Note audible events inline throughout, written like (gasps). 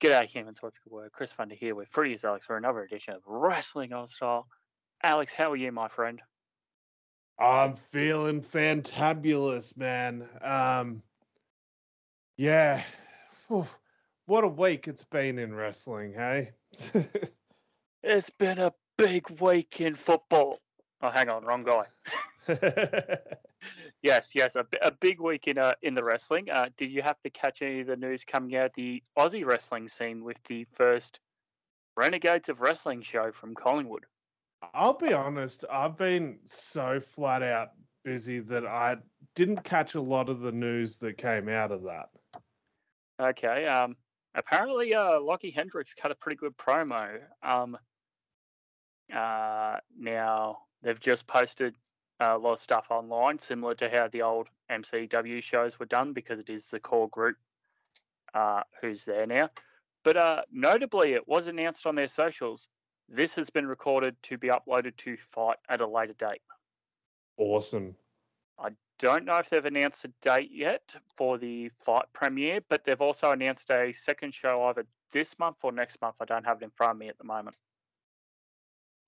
G'day humans, what's good word? Chris Funder here with Fruity Alex for another edition of Wrestling Aus Style. Alex, how are you, my friend? I'm feeling fantabulous, man. Um, yeah, Whew. what a week it's been in wrestling, hey? (laughs) It's been a big week in football. Oh, hang on, wrong guy. (laughs) Yes, yes, a, a big week in uh, in the wrestling. Uh, did you have to catch any of the news coming out the Aussie wrestling scene with the first Renegades of Wrestling show from Collingwood? I'll be honest, I've been so flat out busy that I didn't catch a lot of the news that came out of that. Okay. Um. Apparently, uh, Lockie Hendricks cut a pretty good promo. Um. Uh. Now they've just posted a lot of stuff online, similar to how the old MCW shows were done, because it is the core group. Uh, who's there now? But uh, notably, it was announced on their socials. This has been recorded to be uploaded to FITE at a later date. Awesome. I don't know if they've announced a date yet for the FITE premiere, but they've also announced a second show either this month or next month. I don't have it in front of me at the moment.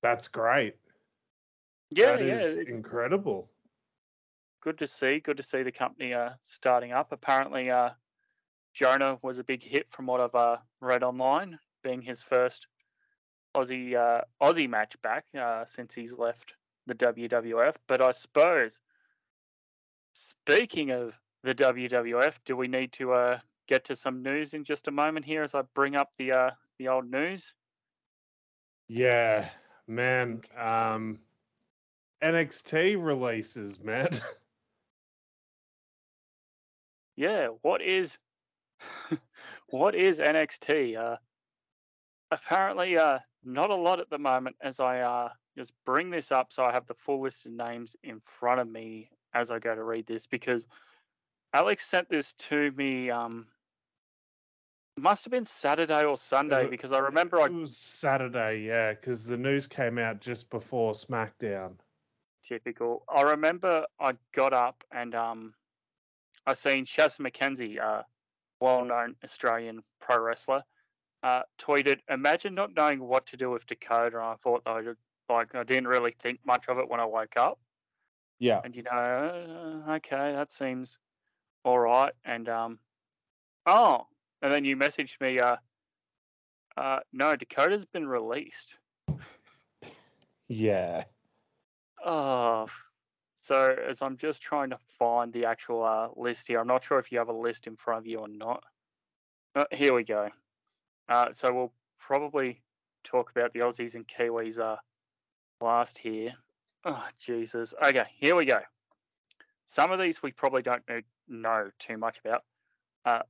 That's great. Yeah, That yeah, is it's incredible. good to see. Good to see the company uh, starting up. Apparently, uh, Jonah was a big hit from what I've uh, read online, being his first Aussie uh, Aussie match back uh, since he's left the WWF. But I suppose, speaking of the WWF, do we need to uh, get to some news in just a moment here as I bring up the uh, the old news? Yeah, man. Um, NXT releases, man. (laughs) Yeah, what is (laughs) what is NXT? Uh, apparently, uh, not a lot at the moment. As I uh, just bring this up, so I have the full list of names in front of me as I go to read this, because Alex sent this to me. Um, must have been Saturday or Sunday, because I remember I It was Saturday, yeah, because the news came out just before SmackDown. Typical. I remember I got up and um, I seen Shaz McKenzie, uh, well-known Australian pro wrestler, uh, tweeted, "Imagine not knowing what to do with Dakota." And I thought I like I didn't really think much of it when I woke up, Yeah. and you know, uh, okay, that seems all right. And um, oh, and then you messaged me, uh, uh, no, Dakota's been released. (laughs) Yeah. Oh, so as I'm just trying to find the actual uh, list here, I'm not sure if you have a list in front of you or not. Uh, here we go. Uh, so we'll probably talk about the Aussies and Kiwis uh, last here. Oh, Jesus. Okay, here we go. Some of these we probably don't know, too much about. Uh,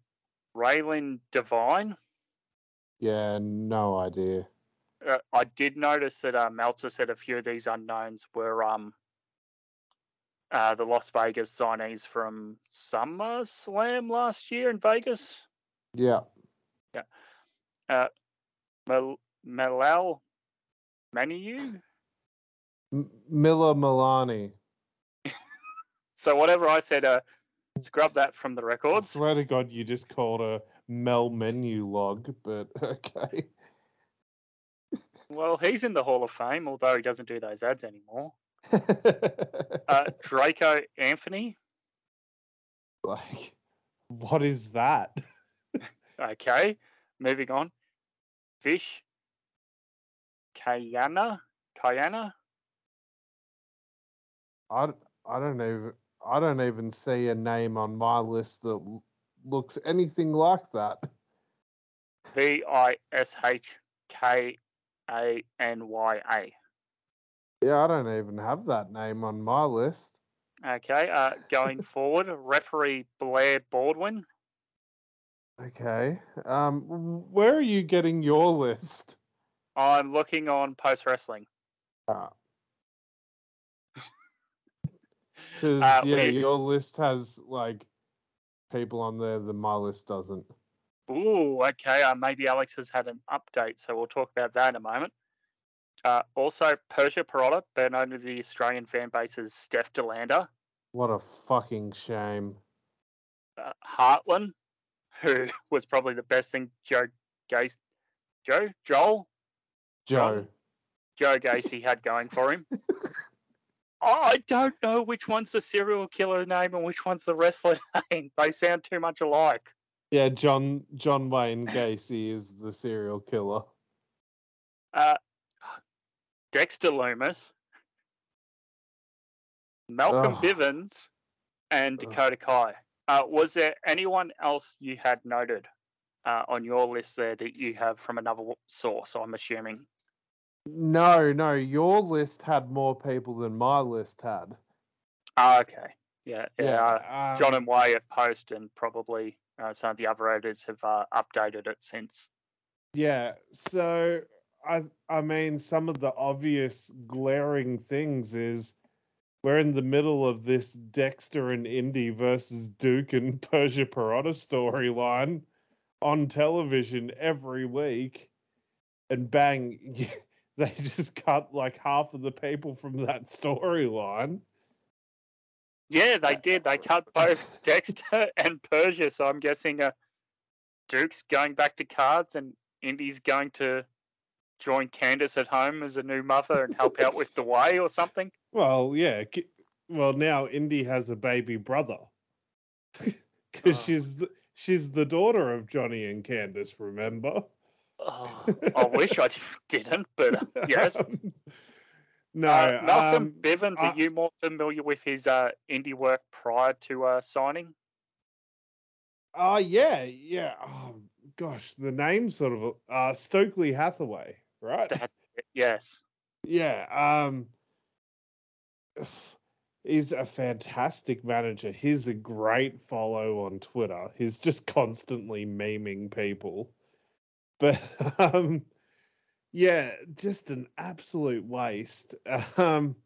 Raylan Devine. Yeah, no idea. Uh, I did notice that uh, Meltzer said a few of these unknowns were um, uh, the Las Vegas signees from Summer Slam last year in Vegas. Yeah. Yeah. Uh, Mel- Malal Maniu. M- Miller Milani. (laughs) So whatever I said, uh, scrub that from the records. I records. swear to God, you just called a Mel menu log, but (laughs) okay. Well, he's in the Hall of Fame, although he doesn't do those ads anymore. (laughs) Uh, Draco Anthony. like, what is that? (laughs) Okay, moving on. Fish. Kayana. Kayana. I don't even I don't even see a name on my list that looks anything like that. V I S H K A N Y A. Yeah, I don't even have that name on my list. Okay, uh, going (laughs) forward, referee Blair Baldwin. Okay. Um, where are you getting your list? I'm looking on Post Wrestling. Because (laughs) Uh, yeah, we- your list has like people on there that my list doesn't. Ooh, okay. Uh, maybe Alex has had an update, so we'll talk about that in a moment. Uh, also, Persia better known to the Australian fan base as Steph Delander. What a fucking shame. Uh, Heartland, who (laughs) was probably the best thing Joe Gacy, Joe, Joel, Joe. Joe Gacy had going for him. (laughs) I don't know which one's the serial killer name and which one's the wrestler (laughs) name. They sound too much alike. Yeah, John John Wayne Gacy is the serial killer. Uh, Dexter Lumis, Malcolm Ugh. Bivens, and. Dakota Kai. Uh, was there anyone else you had noted uh, on your list there that you have from another source? I'm assuming. No, no, your list had more people than my list had. Ah, okay. Yeah, yeah. uh, um, John and Wyatt Post and probably uh, some of the other editors have uh, updated it since. Yeah, so I I mean some of the obvious glaring things is we're in the middle of this Dexter and Indi versus Duke and (laughs) Persia Pirotta storyline on television every week, and bang, (laughs) they just cut like half of the people from that storyline. Yeah, they did. They cut both (laughs) Dexter and Persia, so I'm guessing uh, Duke's going back to cards and Indi's going to join Candice at home as a new mother and help out with the way or something. (laughs) Well, yeah. Well, now Indi has a baby brother (laughs) because Oh. she's the, she's the daughter of Johnny and Candice. Remember? Oh, I wish I didn't, but uh, yes. No, Uh, Malcolm um, are you more familiar with his uh, indie work prior to uh, signing? Oh yeah, yeah. Oh gosh, the name sort of uh Stokely Hathaway, right? That- Yes. Yeah. Um he's a fantastic manager. He's a great follow on Twitter. He's just constantly memeing people. But (laughs) um yeah, just an absolute waste. (laughs) Um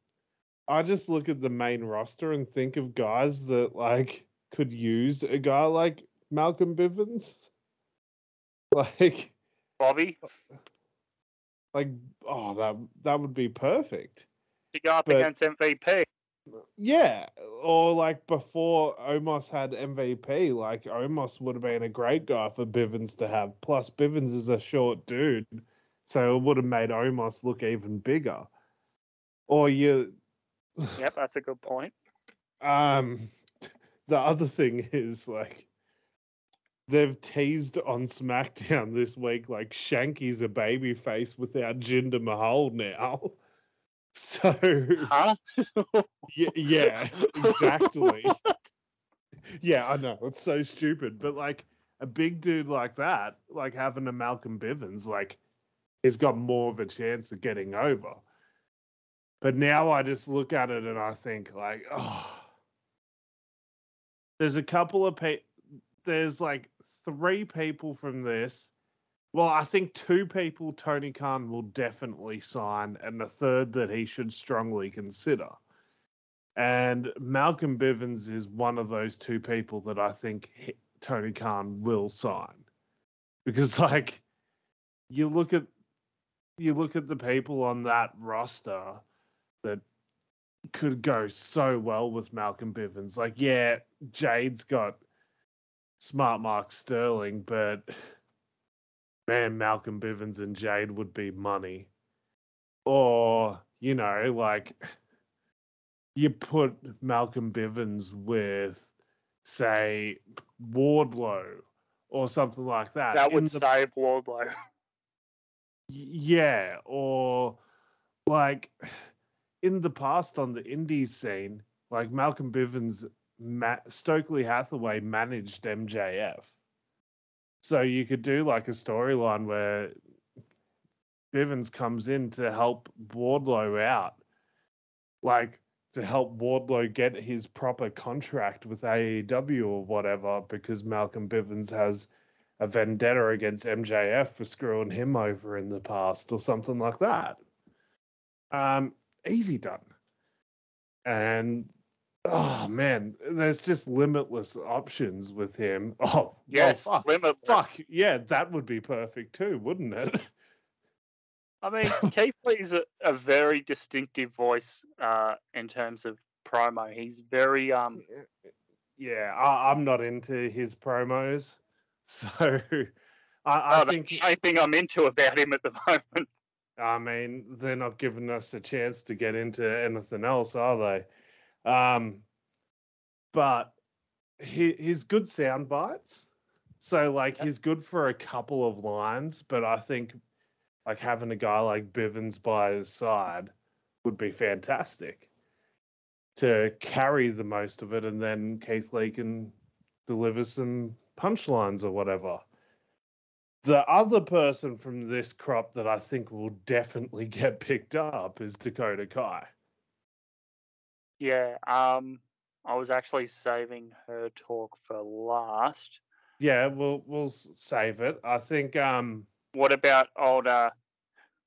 I just look at the main roster and think of guys that like could use a guy like Malcolm Bivens. (laughs) Like Bobby, like oh that that would be perfect. to go up But- against MVP. Yeah, or like before Omos had MVP, like Omos would have been a great guy for Bivens to have. Plus, Bivens is a short dude, so it would have made Omos look even bigger. Or you, (laughs) Yep, that's a good point. um, the other thing is like they've teased on SmackDown this week like Shanky's a baby face without Jinder Mahal now. (laughs) So Huh? (laughs) Y- yeah, exactly. yeah, I know it's so stupid, but like a big dude like that, like having a Malcolm Bivens, like has got more of a chance of getting over. But now I just look at it and I think like, oh, there's a couple of pe- there's like three people from this. Well, I think two people Tony Khan will definitely sign, and the third that he should strongly consider. And Malcolm Bivens is one of those two people that I think Tony Khan will sign. Because like you look at you look at the people on that roster that could go so well with Malcolm Bivens. Like yeah, Jade's got smart Mark Sterling, but man, Malcolm Bivens and Jade would be money. Or, you know, like you put Malcolm Bivens with, say, Wardlow or something like that. That would the- save Wardlow. (laughs) yeah, or like in the past on the indies scene, like Malcolm Bivens, Ma- Stokely Hathaway managed MJF. So you could do like a storyline where Bivens comes in to help Wardlow out, like to help Wardlow get his proper contract with AEW or whatever, because Malcolm Bivens has a vendetta against MJF for screwing him over in the past or something like that. Um, easy done. And oh man, there's just limitless options with him. (laughs) Oh well, Yes, fuck, limitless. fuck yeah, that would be perfect too, wouldn't it? (laughs) I mean, Keith Lee's a, a very distinctive voice uh, in terms of promo. He's very um yeah, I, I'm not into his promos, (laughs) so I, I oh, think only thing I'm into about him at the (laughs) moment. I mean, they're not giving us a chance to get into anything else, are they? Um, but he he's good sound bites. So like Yep. he's good for a couple of lines, but I think like having a guy like Bivens by his side would be fantastic to carry the most of it, and then Keith Lee can deliver some punchlines or whatever. The other person from this crop that I think will definitely (laughs) get picked up is Dakota Kai. Yeah, um, I was actually saving her talk for last. Yeah, we'll we'll save it. I think um What about old? Uh,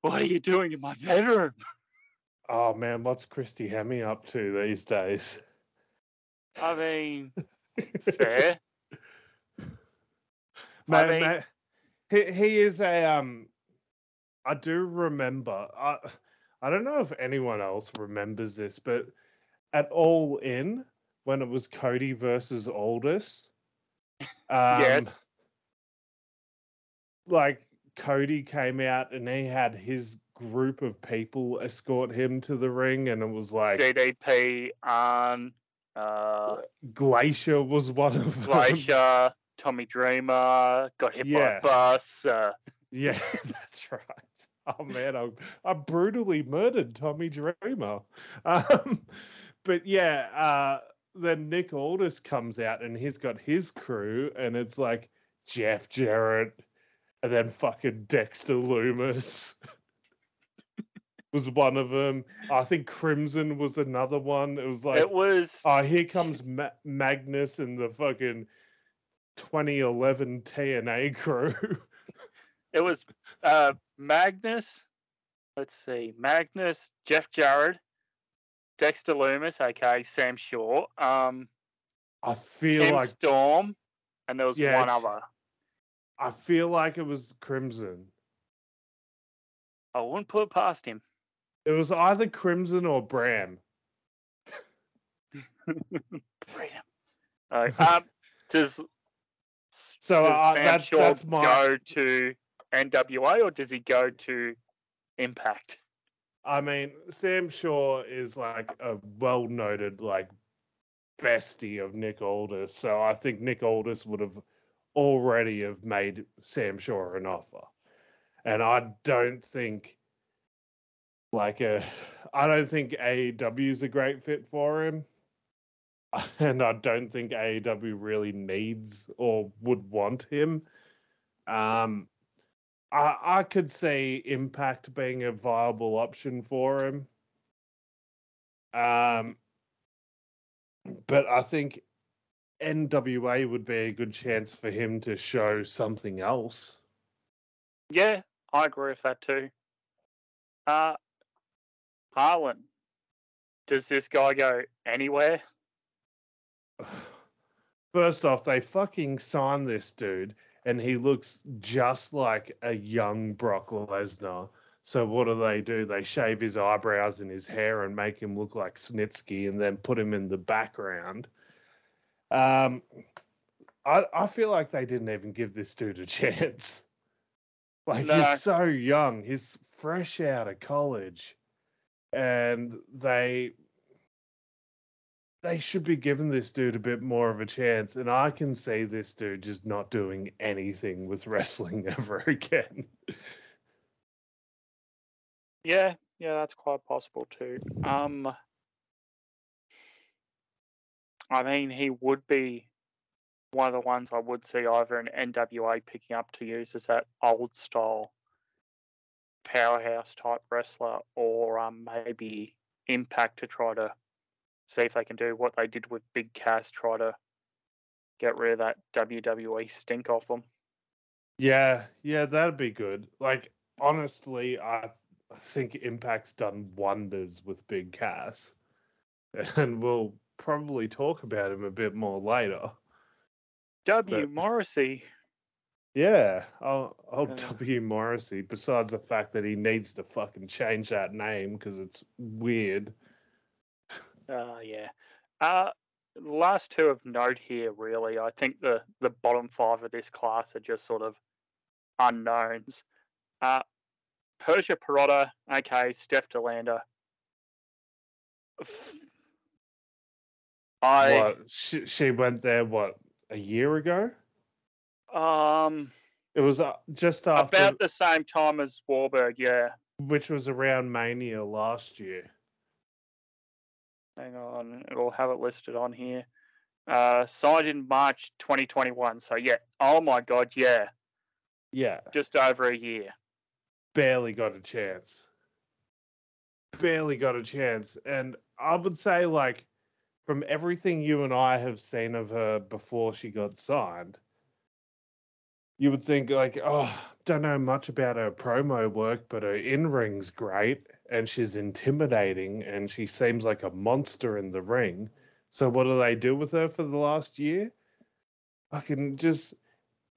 what are you doing in my bedroom? (laughs) oh man, what's Christy Hemme up to these days? I mean, (laughs) fair. Mean- he he is a um. I do remember. I I don't know if anyone else remembers this, but at All In when it was Cody versus Aldis, um, Yeah. like Cody came out and he had his group of people escort him to the ring, and it was like DDP, um, uh, Glacier was one of them. Glacier, Tommy Dreamer, got hit Yeah. by a bus. Uh, (laughs) Yeah, (laughs) that's right. Oh man, I, I brutally murdered Tommy Dreamer. (laughs) Um, but yeah, uh, then Nick Aldis comes out and he's got his crew, and it's like Jeff Jarrett, and then fucking Dexter Lumis was one of them. I think Crimson was another one. It was like, it was oh, here comes Ma- Magnus and the fucking 2011 TNA crew. it was uh, Magnus. Let's see, Magnus, Jeff Jarrett, Dexter Lumis, okay, Sam Shaw, um, I feel Tim like Storm, and there was Yeah, one other. I feel like it was Crimson. I wouldn't put it past him. It was either Crimson or Bram. (laughs) Brilliant. Uh, um, (laughs) does So does uh, Sam that, Shaw that's my. go to NWA or does he go to Impact? I mean, Sam Shaw is like a well noted like bestie of Nick Aldis, so I think Nick Aldis would have already have made Sam Shaw an offer, and I don't think like a I don't think AEW is a great fit for him. (laughs) And I don't think AEW really needs or would want him. Um, I, I could see Impact being a viable option for him. Um, but I think NWA would be a good chance for him to show something else. Yeah, I agree with that too. Uh, Harlan, does this guy go anywhere? (sighs) First off, they fucking signed this dude, and he looks just like a young Brock Lesnar. So what do they do? They shave his eyebrows and his hair and make him look like Snitsky, and then put him in the background. Um, I I feel like they didn't even give this dude a chance. (laughs) Like No. he's so young, he's fresh out of college, and they they should be giving this dude a bit more of a chance. And I can see this dude just not doing anything with wrestling (laughs) ever again. Yeah, yeah, that's quite possible too. Um, I mean, he would be one of the ones I would see either an NWA picking up to use as that old style powerhouse type wrestler, or um, maybe Impact to try to see if they can do what they did with Big Cass, try to get rid of that WWE stink off them. Yeah, yeah, that'd be good. Like honestly, I I think Impact's done wonders with Big Cass, (laughs) and we'll probably talk about him a bit more later. W But- Morrissey. Yeah, I'll, I'll Uh. W Morrissey. Besides the fact that he needs to fucking change that name because it's weird. Uh, yeah. Uh, last two of note here, really. I think the, the bottom five of this class are just sort of unknowns. Uh, Persia Pirotta, okay, Steph Delander. I what she, she went there what a year ago? um It was uh, just after, about the same time as Warburg, yeah. which was around Mania last year. Hang on, it'll have it listed on here. Uh, signed in March 2021. So yeah, oh my god, yeah, Yeah, just over a year. barely got a chance. Barely got a chance, and I would say like from everything you and I have seen of her before she got signed, you would think like, oh, don't know much about her promo work, but her in ring's great, and she's intimidating, and she seems like a monster in the ring. So what do they do with her for the last year? I can just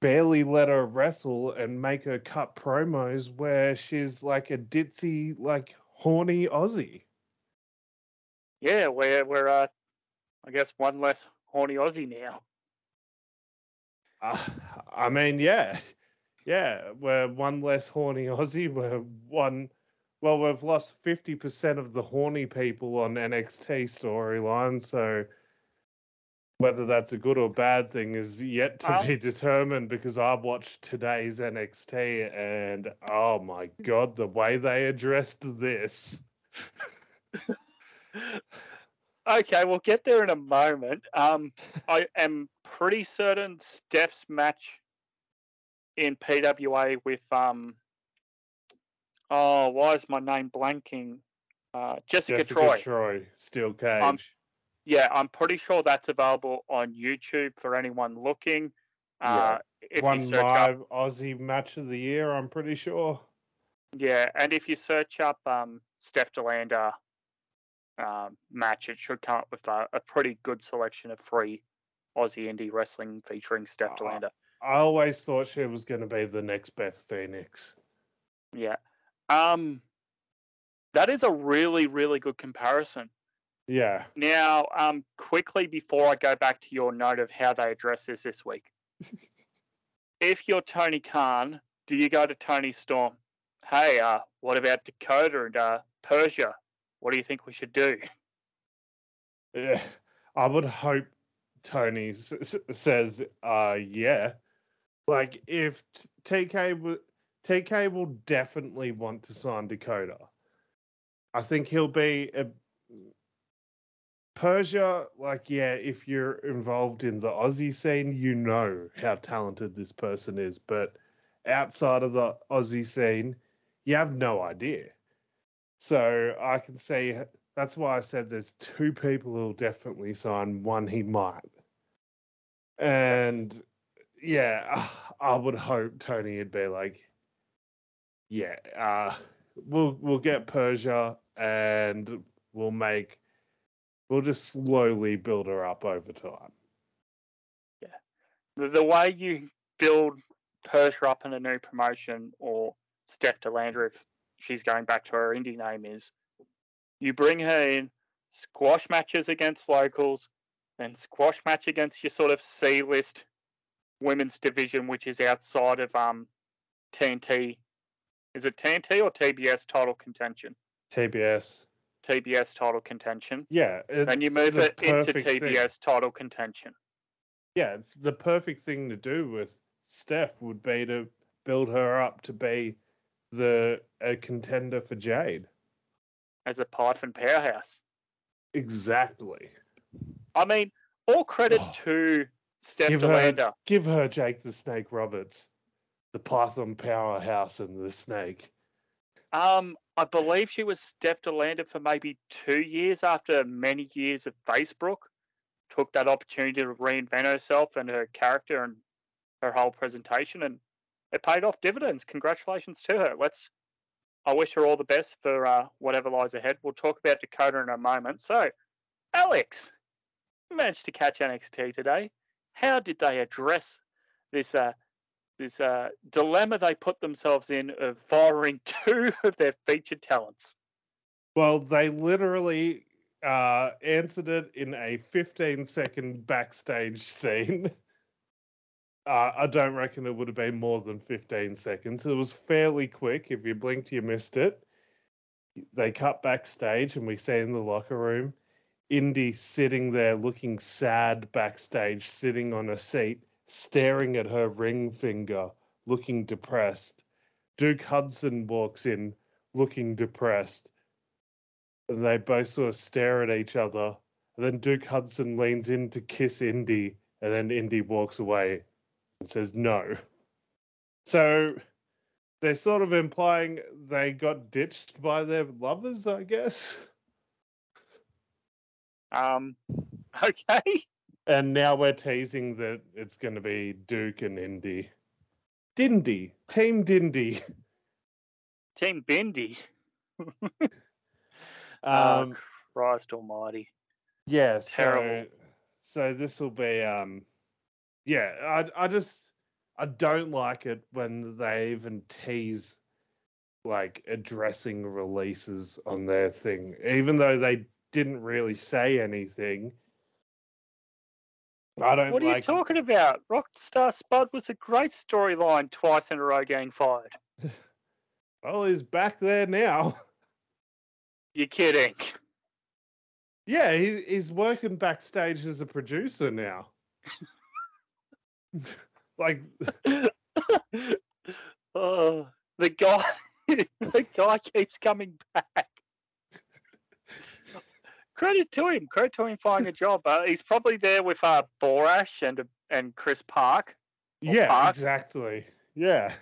barely let her wrestle and make her cut promos where she's like a ditzy, like horny Aussie. Yeah, we're we're uh, I guess one less horny Aussie now. Uh, I mean, yeah, yeah, we're one less horny Aussie. We're one. Well, we've lost fifty percent of the horny people on NXT storyline, so whether that's a good or bad thing is yet to be determined. Because I've watched today's NXT, and oh my god, the way they addressed this. (laughs) Okay, we'll get there in a moment. Um, I am pretty certain Steph's match in PWA with um. Oh, why is my name blanking? Uh, Jessica, Jessica Troy. Troy, Steel Cage. Um, Yeah, I'm pretty sure that's available on YouTube for anyone looking. Uh, if One you search up, live Aussie match of the year, I'm pretty sure. yeah, and if you search up um, Steph Delander um, match, it should come up with a, a pretty good selection of free Aussie indie wrestling featuring Steph Delander. I always thought she was going to be the next Beth Phoenix. Yeah, um, that is a really really good comparison. Yeah. Now, um, quickly before I go back to your note of how they address this this week, (laughs) if you're Tony Khan, do you go to Toni Storm? Hey, uh, what about Dakota and uh, Persia? What do you think we should do? Yeah. I would hope Tony s- says, uh, yeah. Like, if TK, w- TK will definitely want to sign Dakota. I think he'll be a. Persia, like, yeah, if you're involved in the Aussie scene, you know how talented this person is. But outside of the Aussie scene, you have no idea. So I can see that's why I said there's two people who'll definitely sign, one he might. And yeah, (sighs) I would hope Tony would be like, yeah, uh, we'll we'll get Persia and we'll make we'll just slowly build her up over time. The, the way you build Persia up in a new promotion or Steph Delander, if she's going back to her indie name, is you bring her in, squash matches against locals, then squash match against your sort of C list women's division, which is outside of um TNT. Is it TNT or TBS title contention? TBS. TBS title contention. Yeah. And you move it into perfect thing. TBS title contention. yeah, it's the perfect thing to do with Steph would be to build her up to be the a contender for Jade. as a Python powerhouse. Exactly. I mean, all credit Oh. to Steph Give her- Give her Jake the Snake Roberts, the Python powerhouse and the snake. Um, I believe she was Steph Delander for maybe two years after many years of Facebook. Took that opportunity to reinvent herself and her character and her whole presentation, and it paid off dividends. Congratulations to her. Let's. I wish her all the best for uh, whatever lies ahead. We'll talk about Dakota in a moment. So, Alex, managed to catch NXT today. How did they address this uh, this uh, dilemma they put themselves in of firing (laughs) two of their featured talents. Well, they literally uh, answered it in a 15 second backstage scene. (laughs) Uh, I don't reckon it would have been more than 15 seconds. It was fairly quick. If you blinked, you missed it. They cut backstage, and we see in the locker room Indi sitting there looking sad backstage, sitting on a seat, staring at her ring finger, looking depressed. Duke Hudson walks in, looking depressed. And they both sort of stare at each other. And then Duke Hudson leans in to kiss Indi, and then Indi walks away and says no. So they're sort of implying they got ditched by their lovers, I guess. Um, (laughs) okay. And now we're teasing that it's going to be Duke and Indi. Dindy. Team Dindy. Team Bendy. (laughs) Um, oh, Christ Almighty. yeah, so, terrible. so this will be um yeah, I I just I don't like it when they even tease like addressing releases on their thing, even though they didn't really say anything. I don't What are like you talking about? Rockstar Spud was a great storyline twice in a row getting fired. (laughs) well, he's back there now. (laughs) You're kidding. Yeah, he, he's working backstage as a producer now. (laughs) like, oh, the guy, the guy keeps coming back. Credit to him. Credit to him finding a job. Uh, he's probably there with uh, Borash and and Chris Park. Yeah, Park. exactly. Yeah,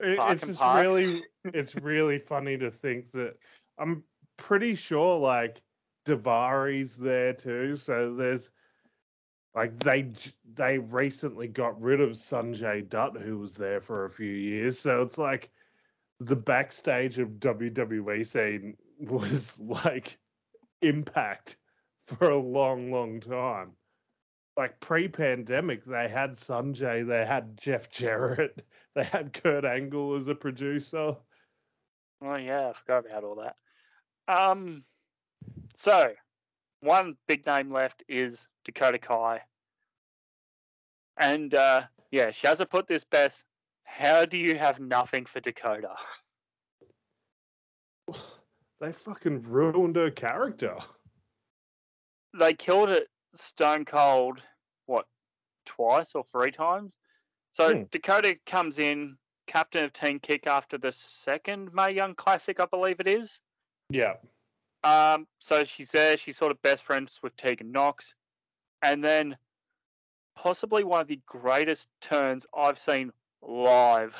It- it's just Parks. really, (laughs) it's really funny to think that I'm pretty sure like Daivari's there too. So there's like they they recently got rid of Sanjay Dutt who was there for a few years. So it's like the backstage of WWE scene (laughs) was like impact (laughs) for a long, long time. Like pre-pandemic, they had Sanjay, they had Jeff Jarrett, (laughs) they had Kurt Angle as a producer. Oh yeah, I forgot about all that. Um, so one big name left is Dakota Kai, and uh, yeah, Shazza put this best. How do you have nothing for Dakota? (laughs) They fucking ruined her character. (laughs) They killed it stone cold. What, twice or three times? So Hmm. Dakota comes in, captain of Team Kick after the second Mae Young Classic, I believe it is. Yeah. Um, so she's there. She's sort of best friends with Tegan Nox, and then possibly one of the greatest turns I've seen live,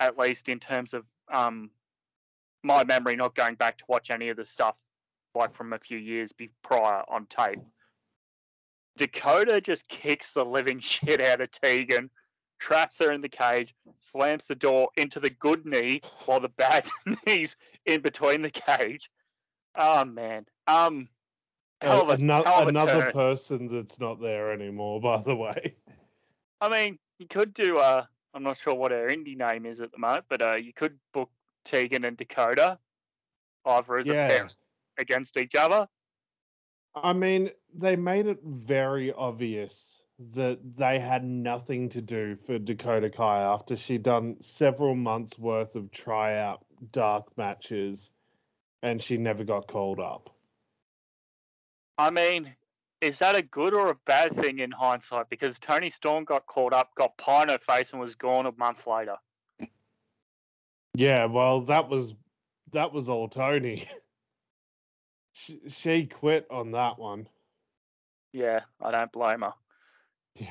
at least in terms of um, my memory, not going back to watch any of the stuff like from a few years be prior on tape. Dakota just kicks the living (laughs) shit out of Tegan, traps her in the cage, slams the door into the good knee while the bad (laughs) knee's in between the cage. Oh man. Um of a, Ano- hell of a another turn. person that's not there anymore, (laughs) by the way. I mean, you could do uh I'm not sure what her indie name is at the moment, but uh you could book Tegan and Dakota either as a pair against each other. I mean, they made it very obvious that they had nothing to do for Dakota Kai after she'd done several months worth of tryout dark matches and she never got called up. I mean, is that a good or a bad thing in hindsight? Because Toni Storm got called up, got pie in her face, and was gone a month later. Yeah, well, that was that was all Toni. (laughs) she, she quit on that one. Yeah, I don't blame her.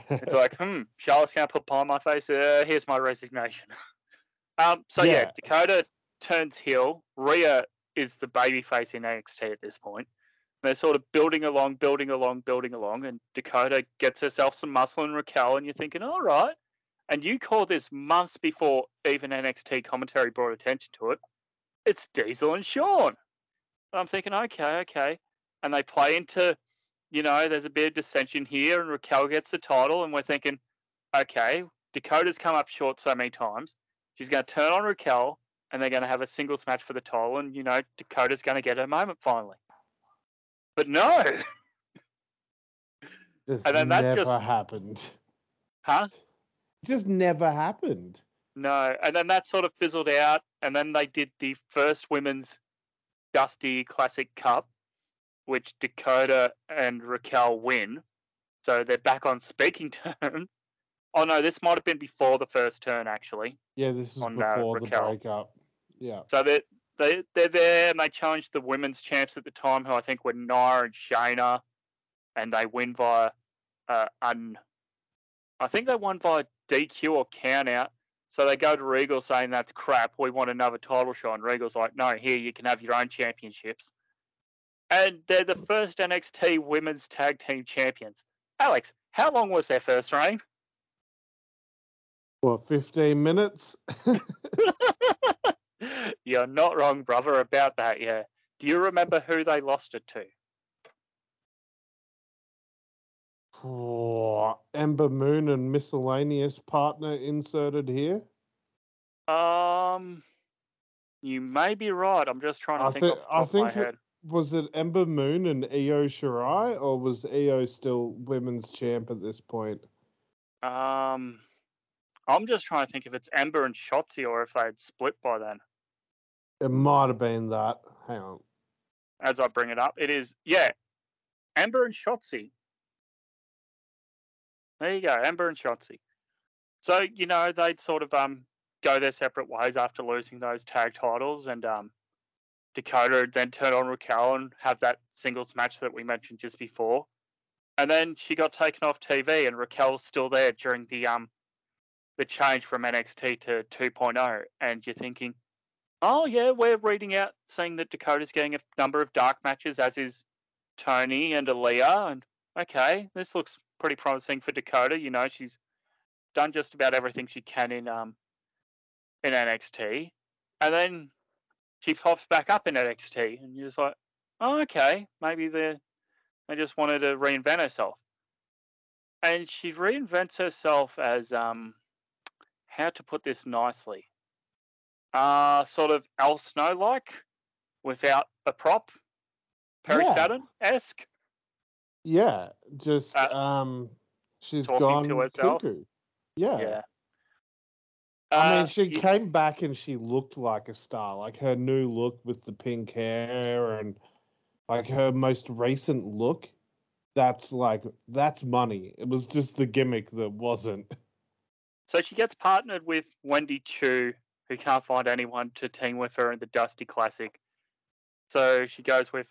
It's like, hmm, Charlotte's gonna put pie in my face. Uh, here's my resignation. (laughs) um, so yeah. Yeah. Dakota turns heel. Rhea is the baby face in NXT at this point. They're sort of building along, building along, building along, and Dakota gets herself some muscle and Raquel, and you're thinking, all right. And you call this months before even NXT commentary brought attention to it. It's Diesel and Sean. And I'm thinking, okay, okay. And they play into you know, there's a bit of dissension here, and Raquel gets the title, and we're thinking, okay, Dakota's come up short so many times. She's going to turn on Raquel, and they're going to have a singles match for the title, and you know, Dakota's going to get her moment finally. But no, This And then that never just- happened. huh? Just never happened. No, and then that sort of fizzled out, and then they did the first women's Dusty Classic Cup, which Dakota and Raquel win. So they're back on speaking (laughs) terms. Oh no, this might have been before the first turn actually. Yeah, this is On, uh, before the Raquel. breakup. Yeah. So they they they're there and they challenged the women's champs at the time, who I think were Nia and Shayna, and they win via uh, un. I think they won via DQ or count out. So they go to Regal saying that's crap. We want another title shot. And Regal's like, no, here you can have your own championships. And they're the first NXT Women's Tag Team Champions. Alex, how long was their first reign? What, 15 minutes? (laughs) You're not wrong, brother, about that. Yeah. Do you remember who they lost it to? Oh, Ember Moon and miscellaneous partner inserted here. Um, you may be right. I'm just trying to I think. thi- off I think it- head. Was it Ember Moon and Io Shirai, or was Io still women's champ at this point? Um, I'm just trying to think if it's Ember and Shotzi or if they had split by then. It might have been that. Hang on. As I bring it up, it is yeah, Ember and Shotzi. There you go, Ember and Shotzi. So you know they'd sort of um go their separate ways after losing those tag titles, and um Dakota would then turn on Raquel and have that singles match that we mentioned just before, and then she got taken off TV, and Raquel's still there during the um the change from NXT to 2.0, and you're thinking, oh yeah, we're reading out saying that Dakota's getting a number of dark matches, as is Tony and Aaliyah, and okay, this looks pretty promising for Dakota. You know, she's done just about everything she can in um in NXT, and then she pops back up in NXT, and you're just like, oh okay, maybe they they just wanted to reinvent herself, and she reinvents herself as um how to put this nicely uh, sort of Al Snow like without a prop. Perry Yeah. Saturn esque. Yeah, just Uh, um, she's gone to herself? cuckoo. Yeah. Yeah. I Uh, mean, she came back and she looked like a star. Like her new look with the pink hair and like her most recent look. That's like that's money. It was just the gimmick that wasn't. So she gets partnered with Wendy Choo, who can't find anyone to team with her in the Dusty Classic. So she goes with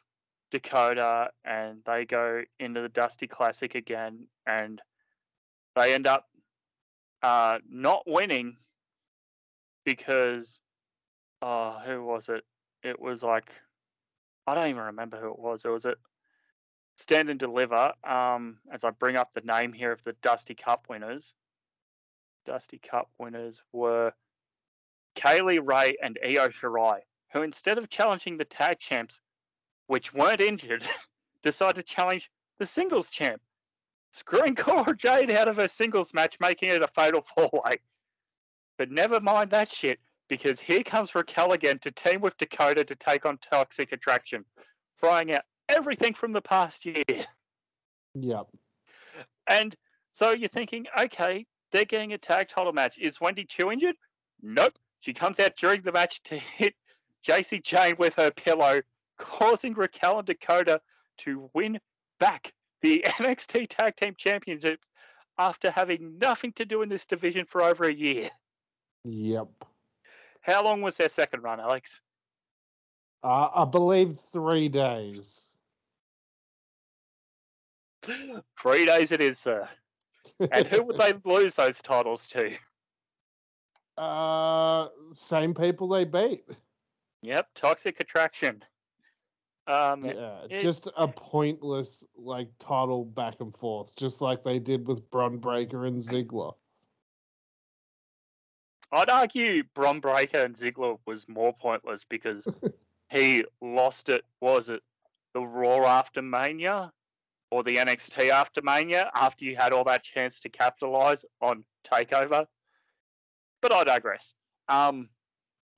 Dakota, and they go into the Dusty Classic again, and they end up uh, not winning because, oh, who was it? It was like, I don't even remember who it was. It was it Stand and Deliver. Um, as I bring up the name here of the Dusty Cup winners. Dusty Cup winners were Kay Lee Ray and Io Shirai, who instead of challenging the tag champs, which weren't injured, (laughs) decide to challenge the singles champ, screwing (laughs) Cora Jade out of her singles match, making it a fatal four way. But never mind that shit, because here comes Raquel again to team with Dakota to take on Toxic Attraction, throwing out everything from the past year. Yep. And so you're thinking, okay, they're getting a tag title match. Is Wendy Choo injured? Nope. She comes out during the match to (laughs) hit Jacy Jayne with her pillow, causing Raquel and Dakota to win back the (laughs) NXT Tag Team Championships after having nothing to do in this division for over a year. Yep. How long was their second run, Alex? Uh, I believe three days. (gasps) Three days it is, sir. And who would they (laughs) lose those titles to? uh, same people they beat. Yep, Toxic Attraction. Um, Yeah, it- just a pointless like title back and forth, just like they did with Bron Breakker and Ziggler. I'd argue Bron Breakker and Ziggler was more pointless because (laughs) he lost it. Was it the Raw after Mania or the NXT after Mania? After you had all that chance to capitalize on Takeover, but I digress. Um,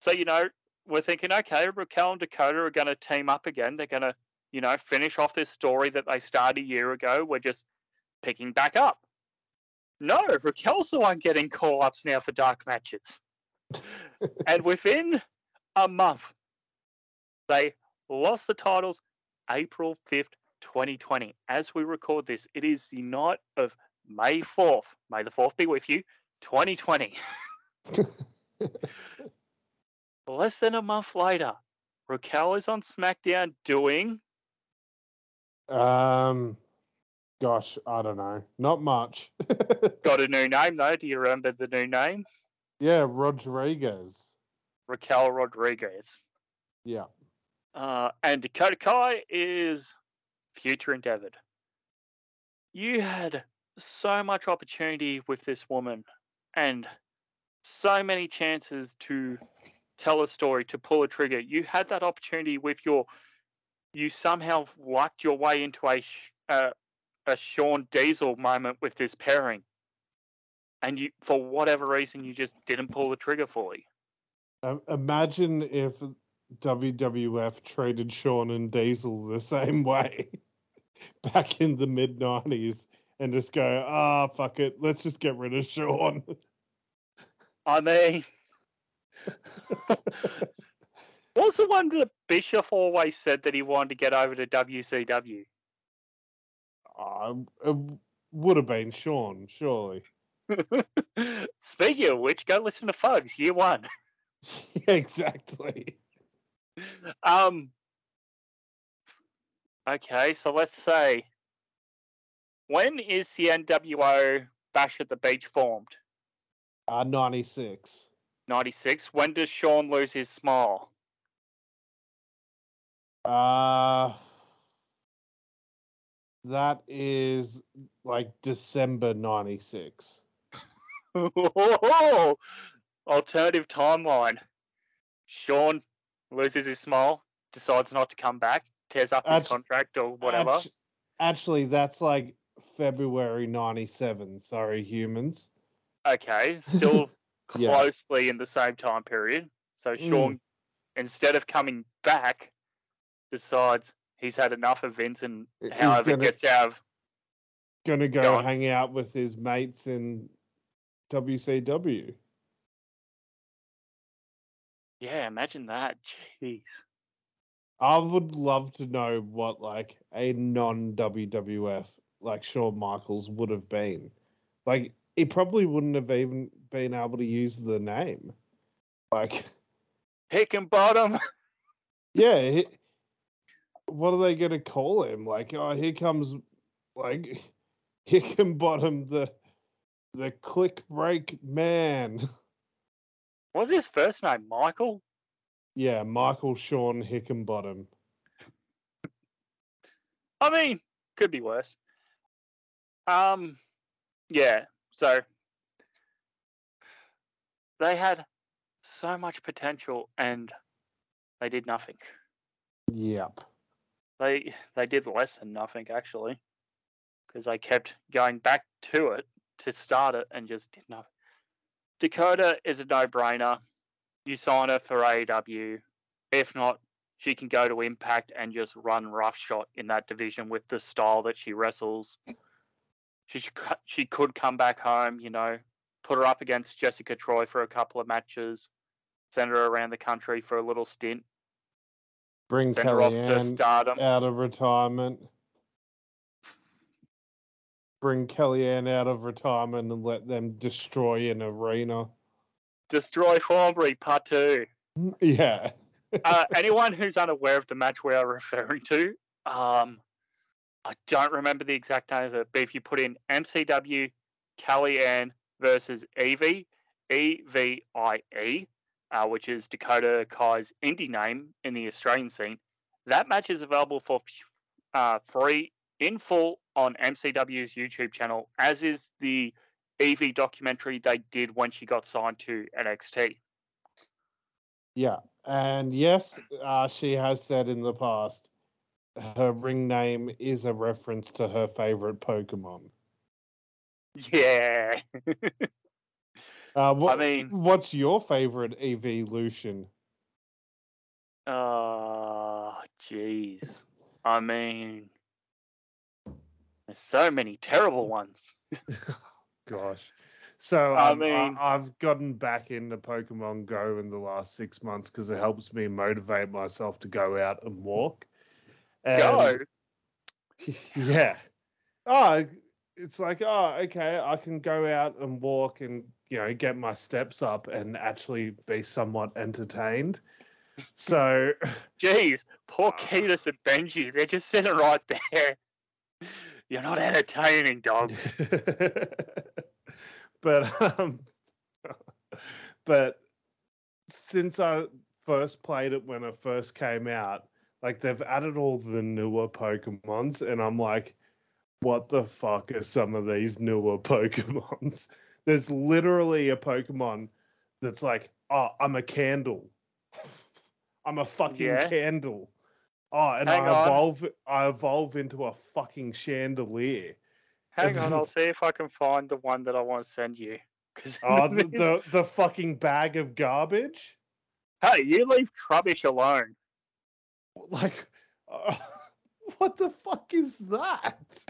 so you know we're thinking, okay, Raquel and Dakota are going to team up again. They're going to, you know, finish off this story that they started a year ago. We're just picking back up. No, Raquel's the one getting call ups now for dark matches. (laughs) and within a month, they lost the titles April 5th, 2020. As we record this, it is the night of May 4th. May the 4th be with you, 2020. (laughs) (laughs) Less than a month later, Raquel is on SmackDown doing. Um, gosh, I don't know. Not much. (laughs) Got a new name though. Do you remember the new name? yeah, Rodriguez. Raquel Rodriguez. Yeah. Uh, and Dakota Kai is future endeavored. You had so much opportunity with this woman and so many chances to tell a story, to pull a trigger. You had that opportunity with your. You somehow lucked your way into a uh, a Shawn Diesel moment with this pairing, and you, for whatever reason, you just didn't pull the trigger fully. Um, imagine if WWF traded Shawn and Diesel the same way (laughs) back in the mid 90s and just go, ah, fuck it, let's just get rid of Shawn. I mean, (laughs) was the one that Bischoff always said that he wanted to get over to WCW? Uh, it would have been Shawn, surely. (laughs) Speaking of which, go listen to Fugs, year one. (laughs) exactly. Um. Okay, so let's say, when is the NWO Bash at the Beach formed? Uh, 96. 96. When does Shawn lose his smile? Uh, that is like December 96. (laughs) Alternative timeline. Shawn loses his smile, decides not to come back, tears up his Actu- contract or whatever. Actu- actually, that's like February 97. Sorry, humans. Okay, still Yeah. closely in the same time period. So Mm. Shawn, instead of coming back, decides he's had enough of Vince and He's however gonna- gets out of Gonna go Go on. hang out with his mates in WCW. yeah, imagine that. Jeez. I would love to know what like a non WWF like Shawn Michaels would have been. Like he probably wouldn't have even been able to use the name. Like Pick and bottom. (laughs) yeah, he, what are they gonna call him? Like oh here comes like (laughs) Hickenbottom the the click break man. What's his first name? Michael? Yeah, Michael Shawn Hickenbottom. I mean, could be worse. Um, yeah. So they had so much potential and they did nothing. Yep. They they did less than nothing actually, because they kept going back to it to start it and just did nothing. Dakota is a no-brainer. You sign her for AEW. If not, she can go to Impact and just run roughshod in that division with the style that she wrestles. She she could come back home, you know, put her up against Jessica Troy for a couple of matches, send her around the country for a little stint, Bring send her off to Kellyanne stardom. out of retirement. Bring Kellyanne out of retirement and let them destroy an arena. Destroy Thornbury Part Two. (laughs) Yeah. (laughs) Uh, anyone who's unaware of the match we are referring to, um, I don't remember the exact name of it, but if you put in MCW Kellyanne versus Evie, E V I E, uh, which is Dakota Kai's indie name in the Australian scene, that match is available for uh, free in full on MCW's YouTube channel, as is the Evie documentary they did when she got signed to NXT. Yeah. And yes, uh, she has said in the past her ring name is a reference to her favorite Pokemon. Yeah. (laughs) Uh, what, mean- what's your favorite evolution? Oh, jeez. I mean, there's so many terrible ones. (laughs) gosh. So I um, I mean- I've gotten back into Pokemon Go in the last six months because it helps me motivate myself to go out and walk. And, Go. (laughs) Yeah. Oh, it's like, oh, okay, I can go out and walk and, you know, get my steps up and actually be somewhat entertained. So, (laughs) Jeez, poor Uh. Ketis and Benji, they're just sitting right there. (laughs) You're not entertaining, dog. (laughs) but, um, but since I first played it when it first came out, like they've added all the newer Pokemons, and I'm like, what the fuck are some of these newer Pokemons? (laughs) There's literally a Pokemon that's like, oh, I'm a candle. (laughs) I'm a fucking Yeah. candle. Oh, and Hang I on. evolve I evolve into a fucking chandelier. Hang on, I'll see if I can find the one that I want to send you. 'Cause (laughs) Oh, the, the the fucking bag of garbage? hey, you leave Trubbish alone. Like, uh, (laughs) what the fuck is that?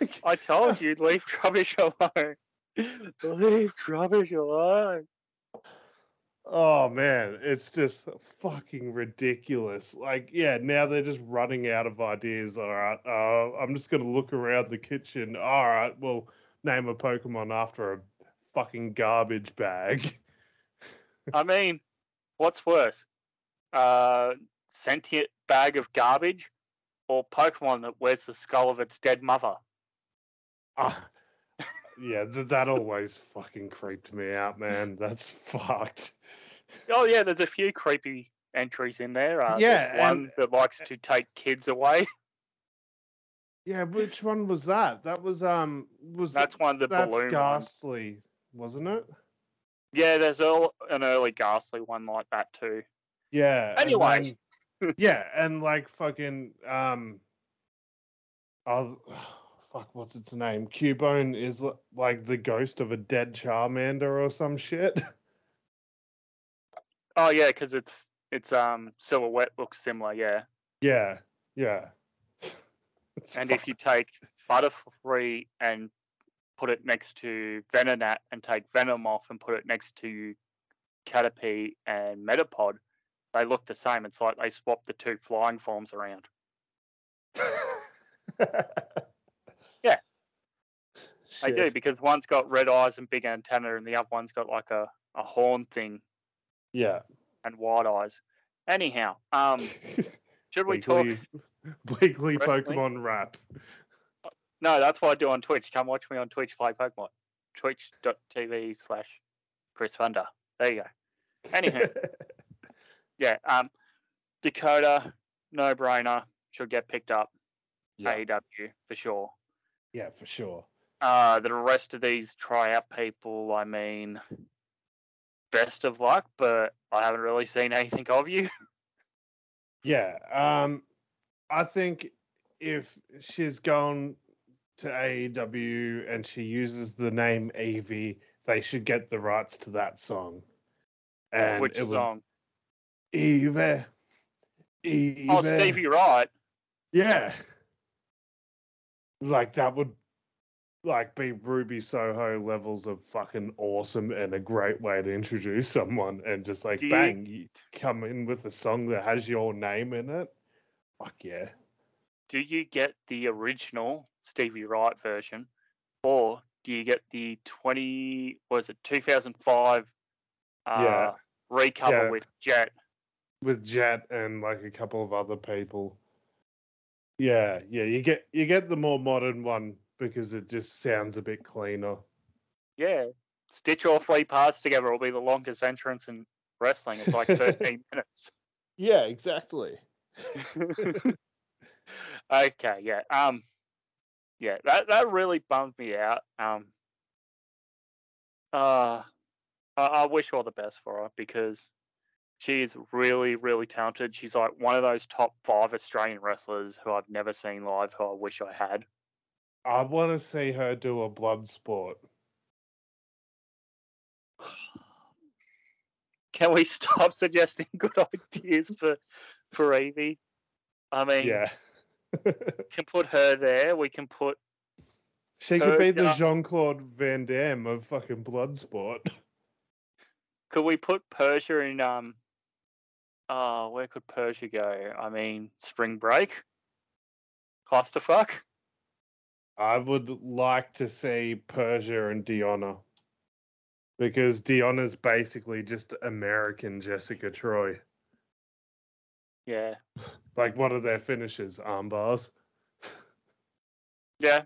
Like, I told you, leave Trubbish alone. leave Trubbish alone. oh man, it's just fucking ridiculous. Like, yeah, now they're just running out of ideas. All right, uh, I'm just gonna look around the kitchen. All right, well, name a Pokemon after a fucking garbage bag. I mean, what's worse? Uh, sentient bag of garbage or Pokemon that wears the skull of its dead mother? Ah, (laughs) yeah, th- that always fucking creeped me out, man. That's fucked. Oh, yeah, there's a few creepy entries in there. Uh, Yeah, there's one and- that likes to take kids away. Yeah, which one was that? That was um was That's one of the that's balloon ones. ghastly, wasn't it? Yeah, there's an early ghastly one like that too. Yeah. Anyway. (laughs) yeah, and like fucking um, oh, (sighs) fuck, what's its name? Cubone is li- like the ghost of a dead Charmander or some shit. (laughs) Oh yeah, because its its um silhouette looks similar. Yeah, yeah, yeah. (laughs) It's and if you take Butterfree and put it next to Venonat and take Venomoth and put it next to Caterpie and Metapod, they look the same. It's like they swapped the two flying forms around. (laughs) Yeah. They do because one's got red eyes and big antenna, and the other one's got like a, a horn thing Yeah. and wide eyes. Anyhow, um, (laughs) should we talk? (laughs) weekly, weekly wrestling? Pokemon rap. No, that's what I do on Twitch. Come watch me on Twitch play Pokemon. Twitch.tv slash Chris Thunder. There you go. Anyhow, yeah. Um, Dakota, no brainer, should get picked up. yeah, AEW for sure. yeah, for sure. Uh, the rest of these tryout people, I mean, best of luck, but I haven't really seen anything of you. (laughs) Yeah. Um, I think if she's gone to AEW and she uses the name Evie, they should get the rights to that song. And Which it would song? Eve. Eve. Oh, Stevie Wright. Yeah. Like that would like be Ruby Soho levels of fucking awesome and a great way to introduce someone and just like Do bang, you come in with a song that has your name in it. Fuck yeah. Do you get the original Stevie Wright version, or do you get the twenty? Was it two thousand five? Uh, Yeah. Recover Yeah. with Jet. With Jet and like a couple of other people. Yeah, yeah, you get you get the more modern one because it just sounds a bit cleaner. Yeah. Stitch all three parts together will be the longest entrance in wrestling. It's like thirteen (laughs) minutes. Yeah, exactly. (laughs) okay, yeah. Um yeah, that that really bummed me out. Um uh I, I wish all the best for her because she is really, really talented. She's like one of those top five Australian wrestlers who I've never seen live who I wish I had. I want to see her do a blood sport. (sighs) Can we stop suggesting (laughs) good ideas for for Evie? I mean, Yeah. (laughs) can put her there. We can put She could be the. Jean Claude Van Damme of fucking Bloodsport. (laughs) Could we put Persia in um oh, where could Persia go? I mean, spring break? Clusterfuck? I would like to see Persia and Deonna. Because Deonna's basically just American Jessica Troy. Yeah. Like, what are their finishes? Armbars. Yeah.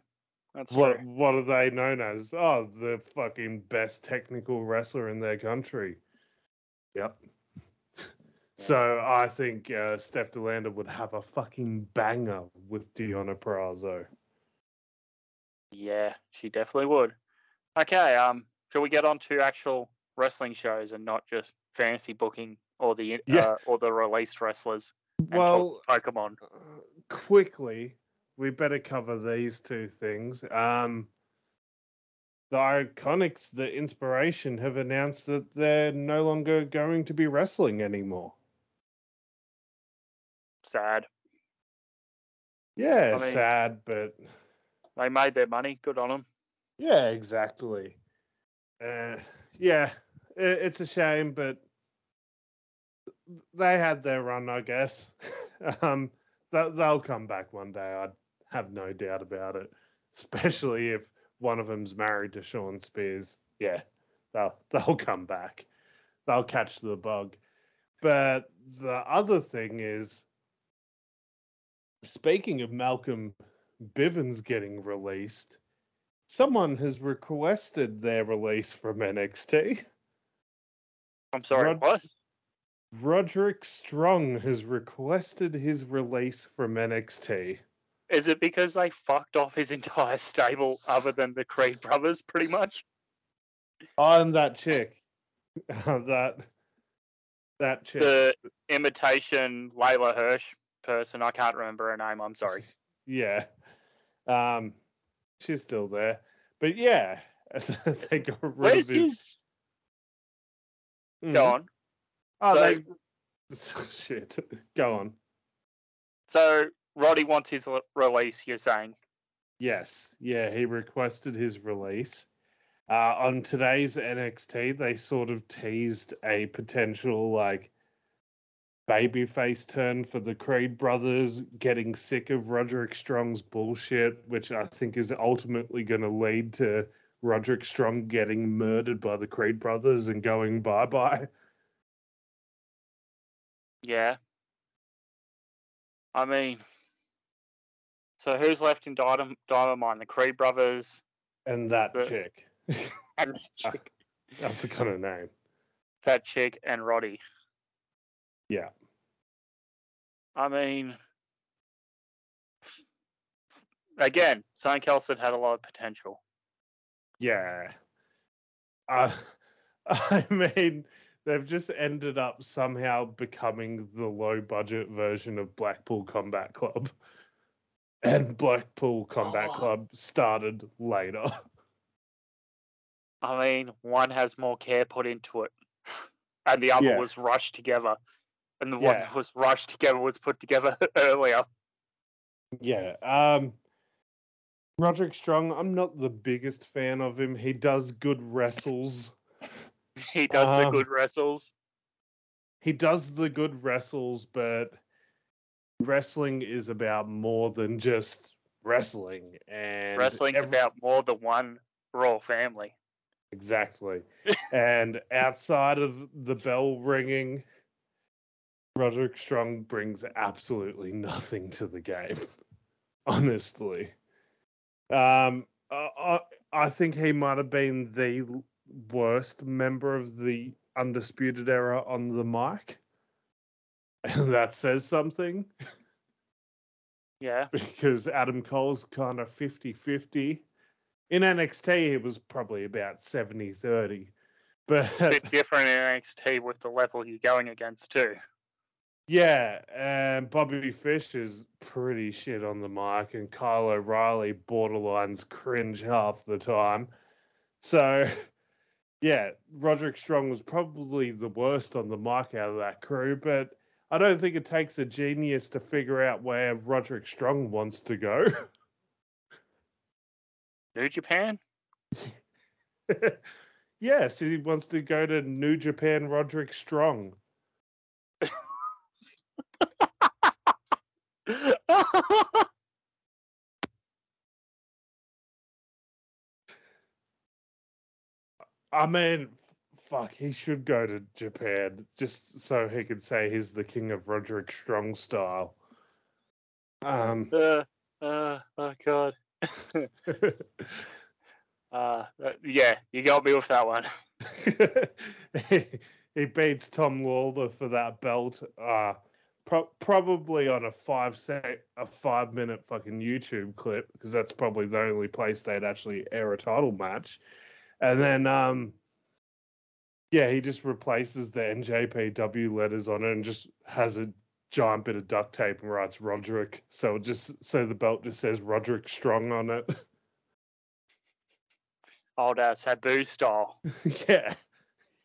That's What true. what are they known as? Oh, the fucking best technical wrestler in their country. Yep. So I think uh, Steph De Lander would have a fucking banger with Deonna Purrazzo. Yeah, she definitely would. Okay, um, shall we get on to actual wrestling shows and not just fantasy booking or the (laughs) Yeah. uh, or the released wrestlers Well, Pokemon? uh, quickly, we better cover these two things. Um, the Iconics, the Inspiration, have announced that they're no longer going to be wrestling anymore. Sad. Yeah, I mean- sad, but They made their money. Good on them. yeah, exactly. Uh, yeah, i it's a shame, but they had their run, I guess. (laughs) um, they- they'll come back one day. I have no doubt about it. Especially if one of them's married to Shawn Spears. Yeah, they'll they'll come back. They'll catch the bug. But the other thing is, speaking of Malcolm Bivens getting released, someone has requested their release from NXT. I'm sorry. Rod- what? Roderick Strong has requested his release from NXT. Is it because they fucked off his entire stable other than the Creed brothers, pretty much? I'm that chick. (laughs) that that chick. The imitation Leyla Hirsch person. I can't remember her name. I'm sorry. (laughs) Yeah. Um she's still there. But yeah, (laughs) they got rid Where's of his his? Mhm. Go on. Oh, So- they (laughs) shit. Go on. So Roddy wants his release. You're saying? Yes, yeah, he requested his release. Uh, on today's NXT, they sort of teased a potential like babyface turn for the Creed brothers, getting sick of Roderick Strong's bullshit, which I think is ultimately going to lead to Roderick Strong getting murdered by the Creed brothers and going bye bye. Yeah. I mean, so who's left in Diamond, Diamond Mine? The Creed brothers And that The- chick, and (laughs) that chick, (laughs) I forgot her name. that chick and Roddy. Yeah. I mean, again, St. Kelson had a lot of potential. Yeah. Uh, (laughs) I mean, they've just ended up somehow becoming the low budget version of Blackpool Combat Club. And Blackpool Combat Oh. Club started later. I mean, one has more care put into it, and the other Yeah. was rushed together, and the one that was rushed together was put together (laughs) earlier. Yeah. Um Roderick Strong, I'm not the biggest fan of him. He does good wrestles. (laughs) He does the Um, good wrestles. He does the good wrestles, but wrestling is about more than just wrestling. And Wrestling's every- about more than one royal family. Exactly. (laughs) and outside of the bell ringing, Roderick Strong brings absolutely nothing to the game. (laughs) Honestly. Um, I, I, think he might have been the worst member of the Undisputed Era on the mic. And (laughs) that says something Yeah. (laughs) because Adam Cole's kind of 50 50. In NXT, it was probably about 70 30. But bit different in NXT with the level you're going against too. Yeah, and Bobby Fish is pretty shit on the mic, and Kyle O'Reilly borderlines cringe half the time. So, (laughs) yeah, Roderick Strong was probably the worst on the mic out of that crew, but I don't think it takes a genius to figure out where Roderick Strong wants to go. (laughs) New Japan? (laughs) yes, he wants to go to New Japan Roderick Strong. (laughs) I mean, fuck, he should go to Japan just so he can say he's the king of Roderick Strong style. Um, uh, uh, oh god. (laughs) uh, yeah, you got me with that one. he, (laughs) he beats Tom Lawlor for that belt. Uh, pro- probably on a five sec, a five minute fucking YouTube clip because that's probably the only place they'd actually air a title match. And then, um, yeah, he just replaces the NJPW letters on it and just has a giant bit of duct tape and writes Roderick. So just so the belt just says Roderick Strong on it. (laughs) Old uh, Sabu style. (laughs) yeah. (laughs)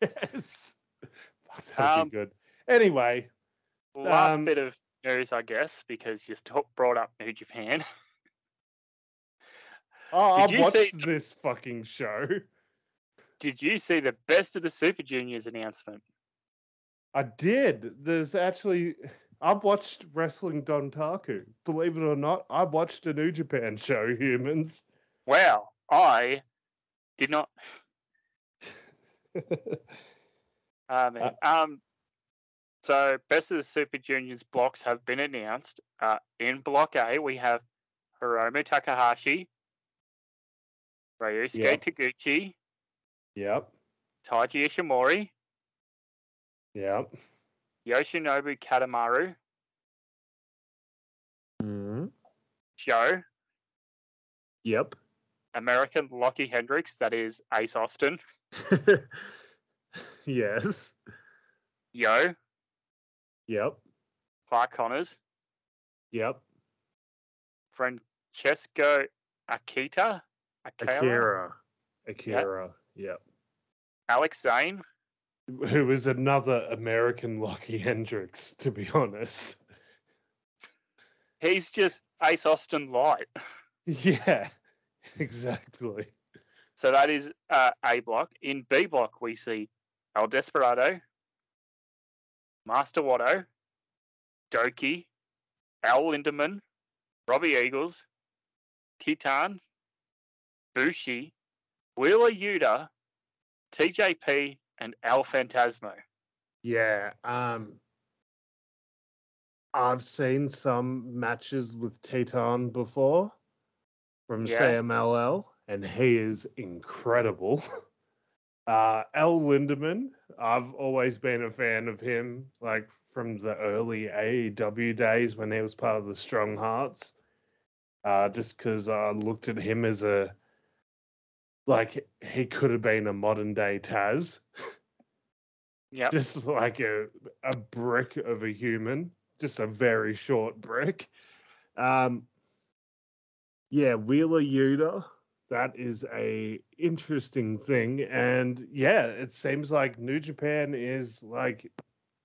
Yes. That'd Um, be good. Anyway, Last Um, bit of news, I guess, because you brought up New Japan. (laughs) oh, Did I've you watched see- this fucking show. Did you see the best of the Super Juniors announcement? I did. There's actually I've watched Wrestling Dontaku. Believe it or not, I've watched a New Japan show, (laughs) humans. Wow, I did not. (laughs) Uh, man. um, so best of the Super Juniors blocks have been announced. Uh, in Block A, we have Hiromu Takahashi, Ryusuke Yep. Taguchi, yep. Taiji Ishimori, Yep. Yoshinobu Kanemaru, hmm Joe, Yep. American Lockie Hendricks, that is Ace Austin, (laughs) yes. Yo, Yep. Clark Connors, Yep. Francesco Akita, Akira, Akira. Akira. Yep. Alex Zayne, Who is another American Lockie Hendricks, to be honest. he's just Ace Austin light. (laughs) Yeah. Exactly. So that is uh, A block. In B block, we see El Desperado, Master Wato, Doki, El Lindaman, Robbie Eagles, Titan, Bushi, Wheeler Yuta, TJP, and El Phantasmo. Yeah. Um I've seen some matches with Teton before from Yeah. CMLL, and he is incredible. (laughs) Uh El Lindaman, I've always been a fan of him, like from the early AEW days when he was part of the Strong Hearts. Uh just because I looked at him as a like he could have been a modern day Taz Yeah. (laughs) just like a a brick of a human, just a very short brick. Um, yeah, Wheeler Yuta, that is a interesting thing, and yeah, it seems like New Japan is like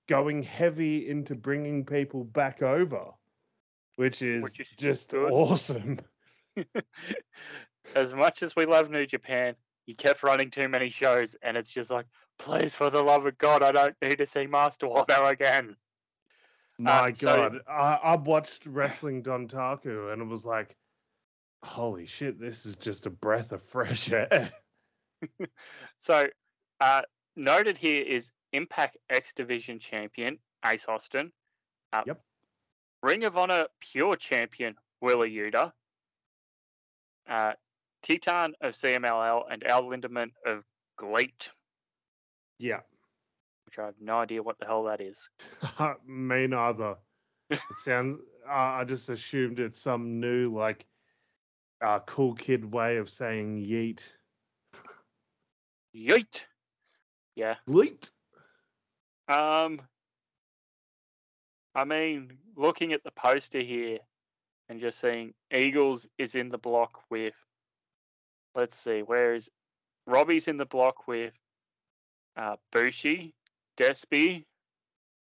going heavy into bringing people back over, which is, Which is just good. awesome. (laughs) as much as we love New Japan, you kept running too many shows, and it's just like, please, for the love of God, I don't need to see Master Wato again. My uh, so- God, I, I watched Wrestling Dontaku, and it was like, holy shit, this is just a breath of fresh air. (laughs) So, uh, noted here is Impact X Division champion Ace Austin. Uh, Yep. Ring of Honor Pure champion Wheeler Yuta. Uh, Titan of CMLL and El Lindaman of GLEAT, Yeah, which I have no idea what the hell that is. (laughs) me neither. (laughs) It sounds. Uh, I just assumed it's some new like, uh, cool kid way of saying yeet. Yeet. Yeah. Yeet. Um, I mean, looking at the poster here and just seeing Eagles is in the block with, let's see, where is Robbie's in the block with uh, Bushi, Despy.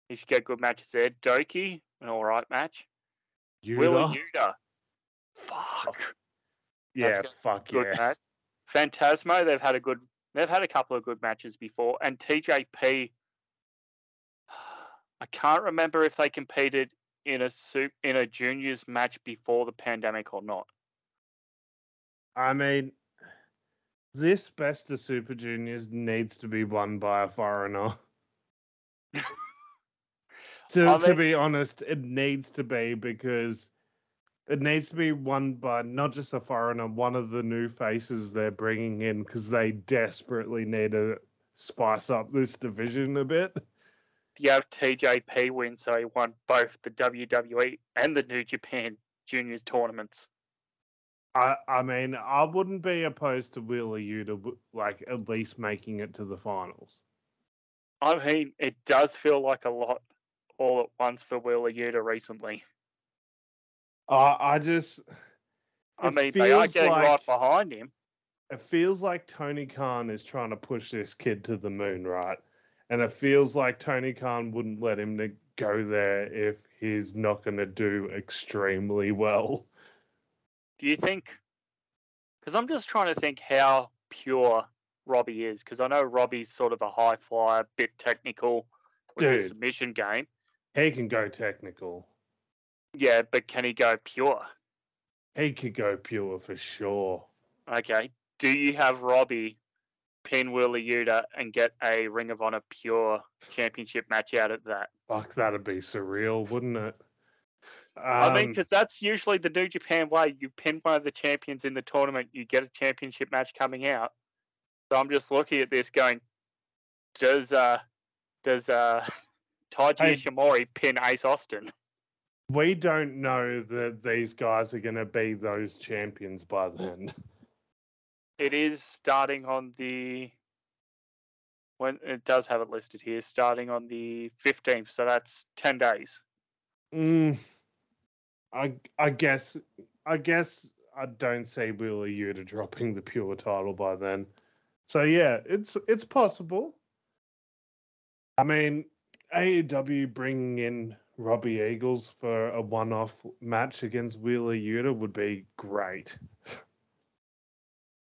He should get good matches there. Doki, an all right match. Wheeler Yuta. Yuta. Fuck. Yeah, fuck yeah. match. Phantasmo, they've had a good, they've had a couple of good matches before, and TJP. (sighs) I can't remember if they competed in a soup in a juniors match before the pandemic or not. I mean, this best of Super Juniors needs to be won by a foreigner. (laughs) (laughs) to, I to be honest, it needs to be because it needs to be won by not just a foreigner, one of the new faces they're bringing in because they desperately need to spice up this division a bit. You have TJP win, so he won both the WWE and the New Japan juniors tournaments. I, I mean, I wouldn't be opposed to Wheeler Yuta like at least making it to the finals. I mean, it does feel like a lot all at once for Wheeler Yuta recently. I I just I mean, they are getting right behind him. it feels like Tony Khan is trying to push this kid to the moon, right? And it feels like Tony Khan wouldn't let him to go there if he's not going to do extremely well. Do you think? Because I'm just trying to think how pure Robbie is. Because I know Robbie's sort of a high flyer, bit technical with his submission game. He can go technical. Yeah, but can he go pure? He could go pure for sure. Okay. Do you have Robbie pin Wheeler Yuta and get a Ring of Honor pure championship match out of that? Fuck, that'd be surreal, wouldn't it? I mean, Um, because that's usually the New Japan way. You pin one of the champions in the tournament, you get a championship match coming out. So I'm just looking at this, going, does uh, does uh, (laughs) Taiji Hey. Ishimori pin Ace Austin? We don't know that these guys are going to be those champions by then. (laughs) It is starting on the when it does have it listed here, starting on the 15th. So that's 10 days. Mm, I I guess I guess I don't see Wheeler Yuta dropping the pure title by then. So yeah, it's it's possible. I mean, AEW bringing in Robbie Eagles for a one-off match against Wheeler Yuta would be great.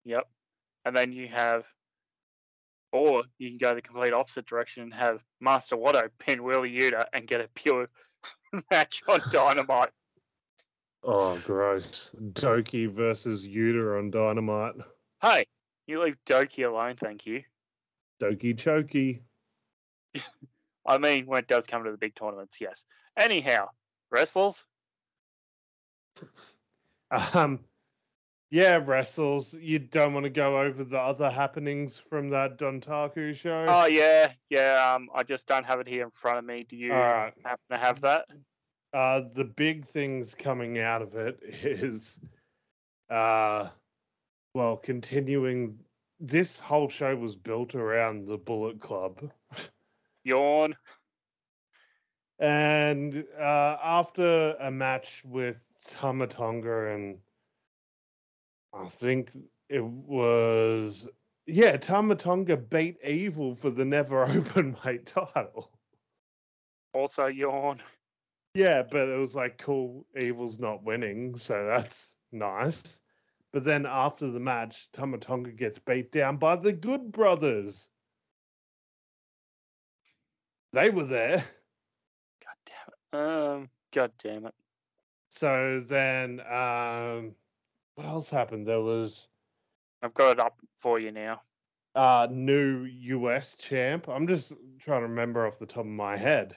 Yep. And then you have, or you can go the complete opposite direction and have Master Wato pin Wheeler Yuta and get a pure (laughs) match on Dynamite. Oh, gross! Doki versus Yuta on Dynamite. Hey, you leave Doki alone, thank you. Doki Choki. (laughs) I mean, when it does come to the big tournaments, yes. Anyhow, wrestlers, (laughs) Um, yeah, wrestles. You don't want to go over the other happenings from that Dontaku show. Oh yeah, yeah. Um, I just don't have it here in front of me. Do you right. happen to have that? Uh, the big things coming out of it (laughs) is, uh, well, continuing. This whole show was built around the Bullet Club, (laughs) Yawn. and uh, after a match with Tama Tonga and I think it was yeah, Tama Tonga beat Evil for the Never (laughs) Open Weight title. Also yawn. Yeah, but it was like cool. Evil's not winning, so that's nice. But then after the match, Tama Tonga gets beat down by the Good Brothers. They were there. God damn it. Um. God damn it. So then, um, what else happened? There was I've got it up for you now. uh new US champ. I'm just trying to remember off the top of my head.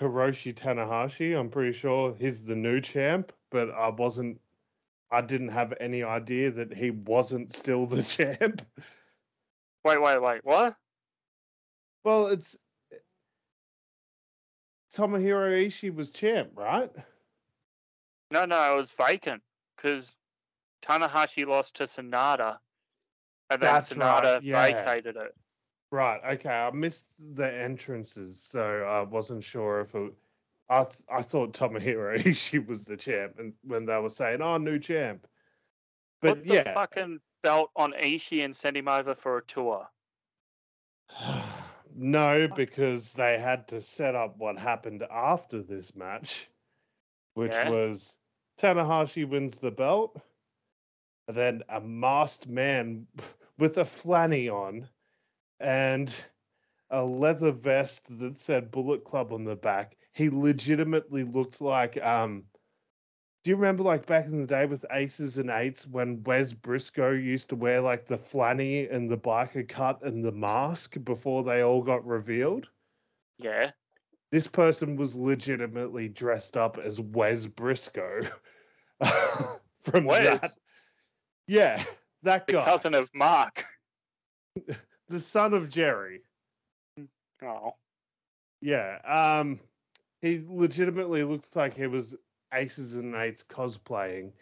Hiroshi Tanahashi, I'm pretty sure he's the new champ, but I wasn't I didn't have any idea that he wasn't still the (laughs) champ. Wait, wait, wait. What? Well, it's Tomohiro Ishii was champ, right? No, no, it was vacant because Tanahashi lost to Sonata, and then That's right, Sonata yeah. vacated it. Right. Okay. I missed the entrances, so I wasn't sure if it. I th- I thought Tomohiro (laughs) Ishii was the champ, and when they were saying, "Oh, new champ," but Put the yeah, fucking belt on Ishii and send him over for a tour. (sighs) (sighs) (sighs) no, because they had to set up what happened after this match, which Yeah. was Tanahashi wins the belt. and then a masked man (laughs) with a flanny on and a leather vest that said Bullet Club on the back. He legitimately looked like um do you remember like back in the day with aces and eights when Wes Briscoe used to wear like the flanny and the biker cut and the mask before they all got revealed? Yeah. This person was legitimately dressed up as Wes Briscoe (laughs) from Wes, that. Yeah, that the guy, cousin of Mark. (laughs) the son of Jerry. Oh. Yeah, um, he legitimately looks like he was aces and eights cosplaying,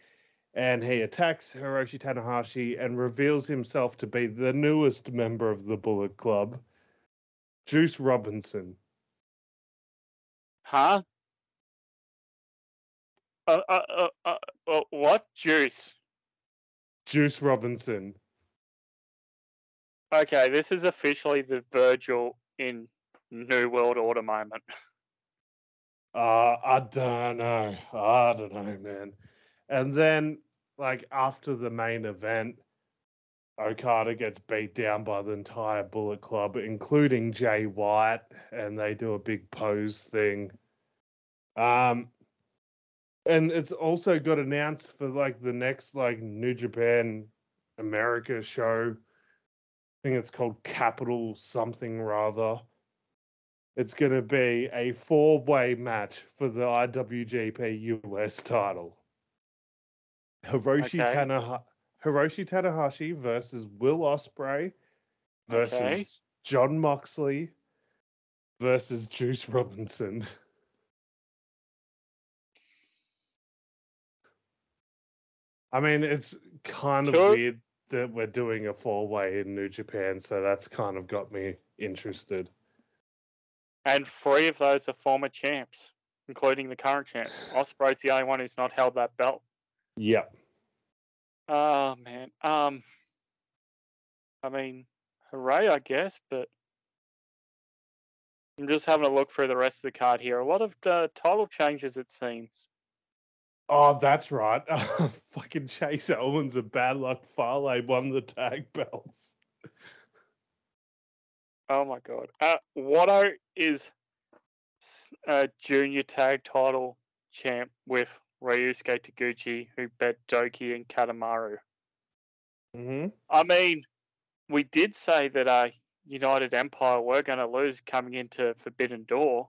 and he attacks Hiroshi Tanahashi and reveals himself to be the newest member of the Bullet Club, Juice Robinson. Huh? Uh, uh, uh, uh, uh, what juice? Juice Robinson. Okay, this is officially the Virgil in New World Order moment. (laughs) Uh, I don't know. I don't know, man. And then, like after the main event, Okada gets beat down by the entire Bullet Club, including Jay White, and they do a big pose thing. Um, and it's also got announced for like the next like New Japan America show. I think it's called Capital something rather. It's going to be a four way match for the IWGP US title. Hiroshi, Okay. Tanaha- Hiroshi Tanahashi versus Will Ospreay versus Okay. Jon Moxley versus Juice Robinson. I mean, it's kind of Sure. weird that we're doing a four way in New Japan, so that's kind of got me interested. And three of those are former champs, including the current champ. Ospreay's the only one who's not held that belt. Yep. Oh man. Um I mean, hooray, I guess, but I'm just having a look through the rest of the card here. A lot of uh, title changes, it seems. Oh, that's right. (laughs) Fucking Chase Owens and Bad Luck Fale won the tag belts. Oh my god. Uh, Wato is a junior tag title champ with Ryusuke Taguchi, who bet Doki and Kanemaru. Mm-hmm. I mean, we did say that uh, United Empire were going to lose coming into Forbidden Door,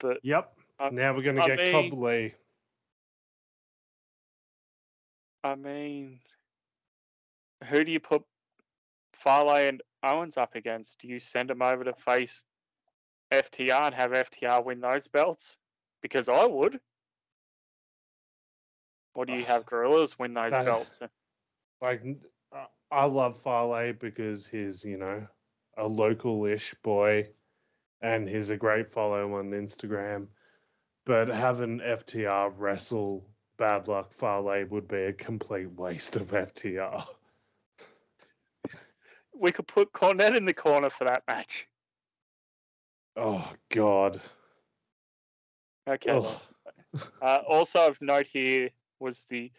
but Yep. I- now we're gonna get mean- Cobb I mean, who do you put Fale and Owens up against? Do you send them over to face FTR and have FTR win those belts? Because I would. Or do you have (sighs) Guerrillas win those That- belts? Like, I love Fale because he's, you know, a local-ish boy, and he's a great follow on Instagram. But having FTR wrestle Bad Luck Fale would be a complete waste of FTR. (laughs) We could put Cornette in the corner for that match. Oh God. Okay. then. (laughs) Uh, also of note here was the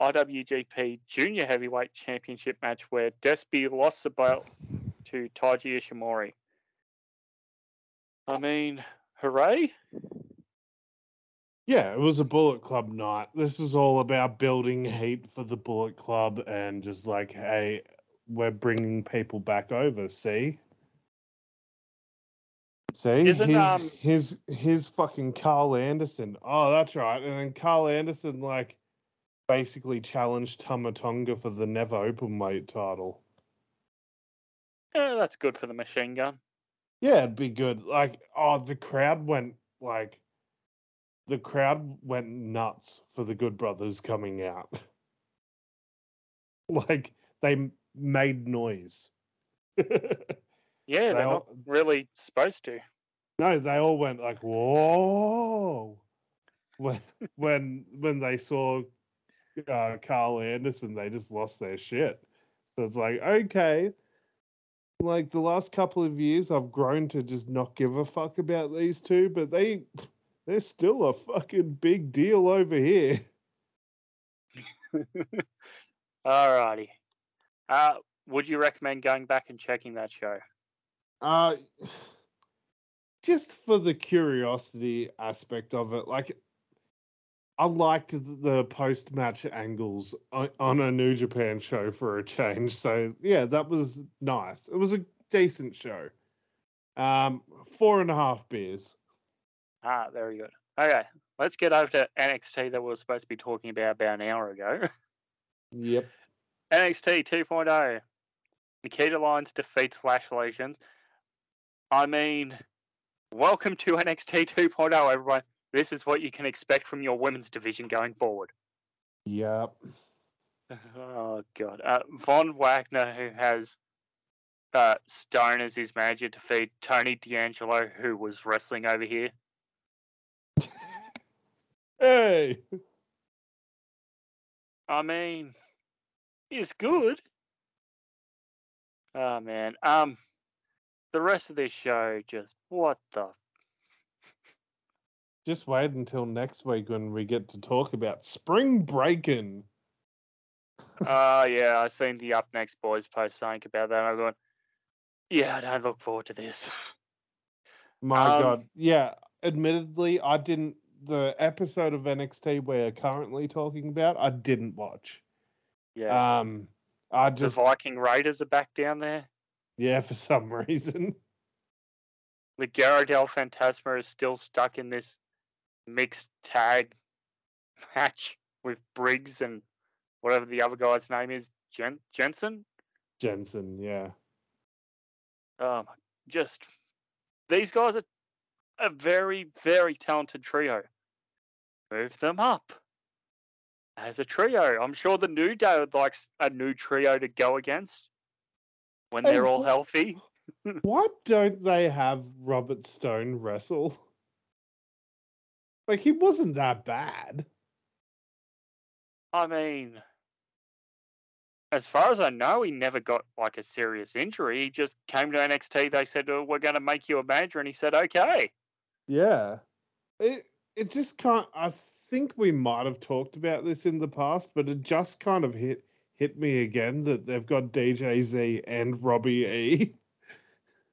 IWGP Junior Heavyweight Championship match where Despy lost the belt to Taiji Ishimori. I mean, hooray! Yeah, it was a Bullet Club night. This is all about building heat for the Bullet Club and just like, hey, we're bringing people back over. See, see, Isn't, his, um, his his fucking Karl Anderson. Oh, that's right. And then Karl Anderson like basically challenged Tama Tonga for the Never open weight title. Yeah, that's good for the machine gun. Yeah, it'd be good. Like, oh, the crowd went like, the crowd went nuts for the Good Brothers coming out. (laughs) like, they made noise. (laughs) Yeah, They they're all- not really supposed to. no, they all went like, whoa, when when when they saw uh, Karl Anderson, they just lost their shit. So it's like, okay. Like the last couple of years, I've grown to just not give a fuck about these two, but they they're still a fucking big deal over here. (laughs) Alrighty. Uh, would you recommend going back and checking that show? Uh, just for the curiosity aspect of it, like I liked the post match angles on a New Japan show for a change. So yeah, that was nice. It was a decent show. Um, four and a half beers. Ah, very good. Okay, let's get over to NXT that we were supposed to be talking about about an hour ago. (laughs) Yep. NXT 2.0. Nikita Lyons defeats Lash Legends. I mean, welcome to NXT 2.0, everyone. This is what you can expect from your women's division going forward. Yep. (laughs) Oh god. Uh, Von Wagner, who has uh, Stone as his manager, defeat Tony D'Angelo, who was wrestling over here. (laughs) hey. I mean, he's good. Oh man. Um, the rest of this show just what the. Just wait until next week when we get to talk about spring breaking. Oh uh, yeah, I seen the Up Next Boys post something about that. And I'm going, yeah, I don't look forward to this. My um, God, yeah. Admittedly, I didn't. The episode of NXT we're currently talking about, I didn't watch. Yeah. Um, I just the Viking Raiders are back down there. Yeah, for some (laughs) reason. Legado del Fantasma is still stuck in this mixed tag (laughs) match with Briggs and whatever the other guy's name is, Jen- Jensen. Jensen, yeah. Um, just these guys are a very, very talented trio. Move them up as a trio. I'm sure the New Day would like a new trio to go against when oh, they're all healthy. (laughs) why don't they have Robert Stone wrestle? Like he wasn't that bad. I mean, as far as I know, he never got like a serious injury. He just came to NXT. They said, oh, "We're going to make you a manager," and he said, "Okay." Yeah, it it just can't. I think we might have talked about this in the past, but it just kind of hit hit me again that they've got DJZ and Robbie E.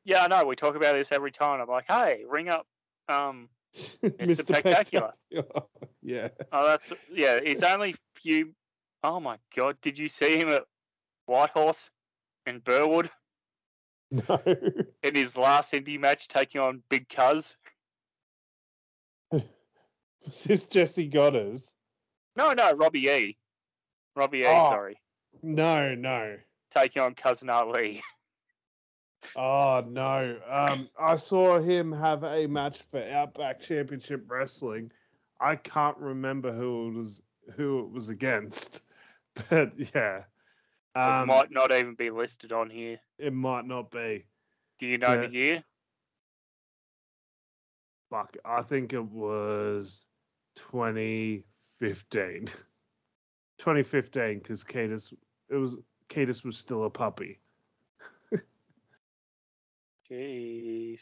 Yeah, I know. We talk about this every time. I'm like, hey, ring up um, (laughs) Mr. Spectacular. (laughs) yeah. Oh, that's yeah. He's only few. Oh my god! Did you see him at Whitehorse in Burwood? (laughs) No. In his last indie match, taking on Big Cuz. Was this Jesse Goddard's? No, no, Robbie E. Robbie E. Oh, sorry. No, no. Taking on Cousin Ali. (laughs) Oh no! Um, I saw him have a match for Outback Championship Wrestling. I can't remember who it was who it was against, (laughs) but yeah, um, it might not even be listed on here. It might not be. Do you know yeah. the year? Fuck, I think it was 2015. 2015, because Cadis, it was Cadis was still a puppy. (laughs) Jeez.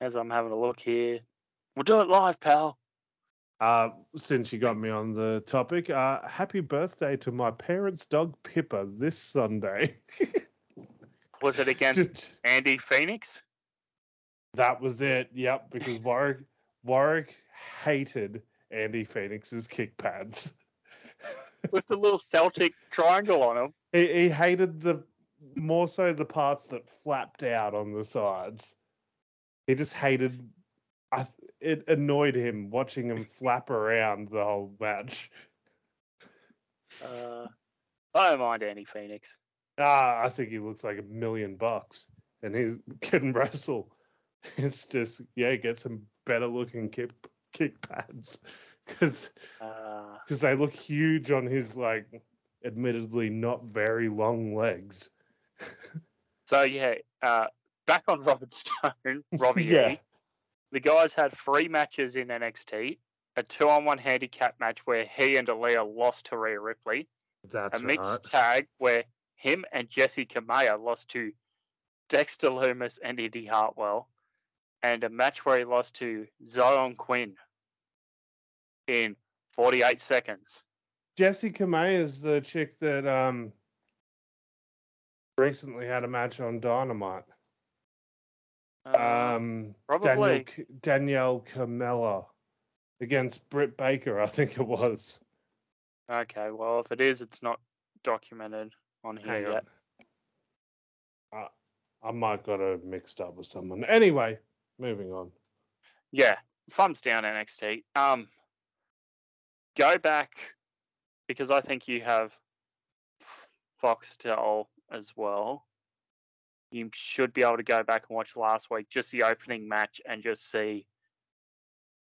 As I'm having a look here, we'll do it live, pal. Uh, since you got me on the topic, uh, happy birthday to my parents' dog Pippa this Sunday. (laughs) was it against Just, Andy Phoenix? That was it. Yep, because Warwick Warwick hated Andy Phoenix's kick pads. (laughs) With the little Celtic triangle on them. He, he hated the more so the parts that flapped out on the sides. He just hated. I, it annoyed him watching him flap around the whole match. Uh, I don't mind Andy Phoenix. Ah, I think he looks like a million bucks, and he can (laughs) wrestle. It's just yeah, get some better looking kick kick pads (laughs) because because uh, they look huge on his like admittedly not very long legs. (laughs) so yeah, uh, back on Robert Stone, (laughs) Robbie yeah. E. The guys had three matches in NXT. A two-on-one handicap match where he and Aliyah lost to Rhea Ripley. That's a mixed right. tag where him and Jessi Kamea lost to Dexter Lumis and Indi Hartwell, and a match where he lost to Zion Quinn in 48 seconds. Jesse May is the chick that um recently had a match on Dynamite. Um, Daniel, probably. K- Danielle Kamela against Britt Baker, I think it was. okay, well, if it is, it's not documented on here Hang yet. on. Uh, I might got it mixed up with someone. Anyway, moving on. Yeah, thumbs down NXT. Um, go back because I think you have Foxtel as well. You should be able to go back and watch last week, just the opening match, and just see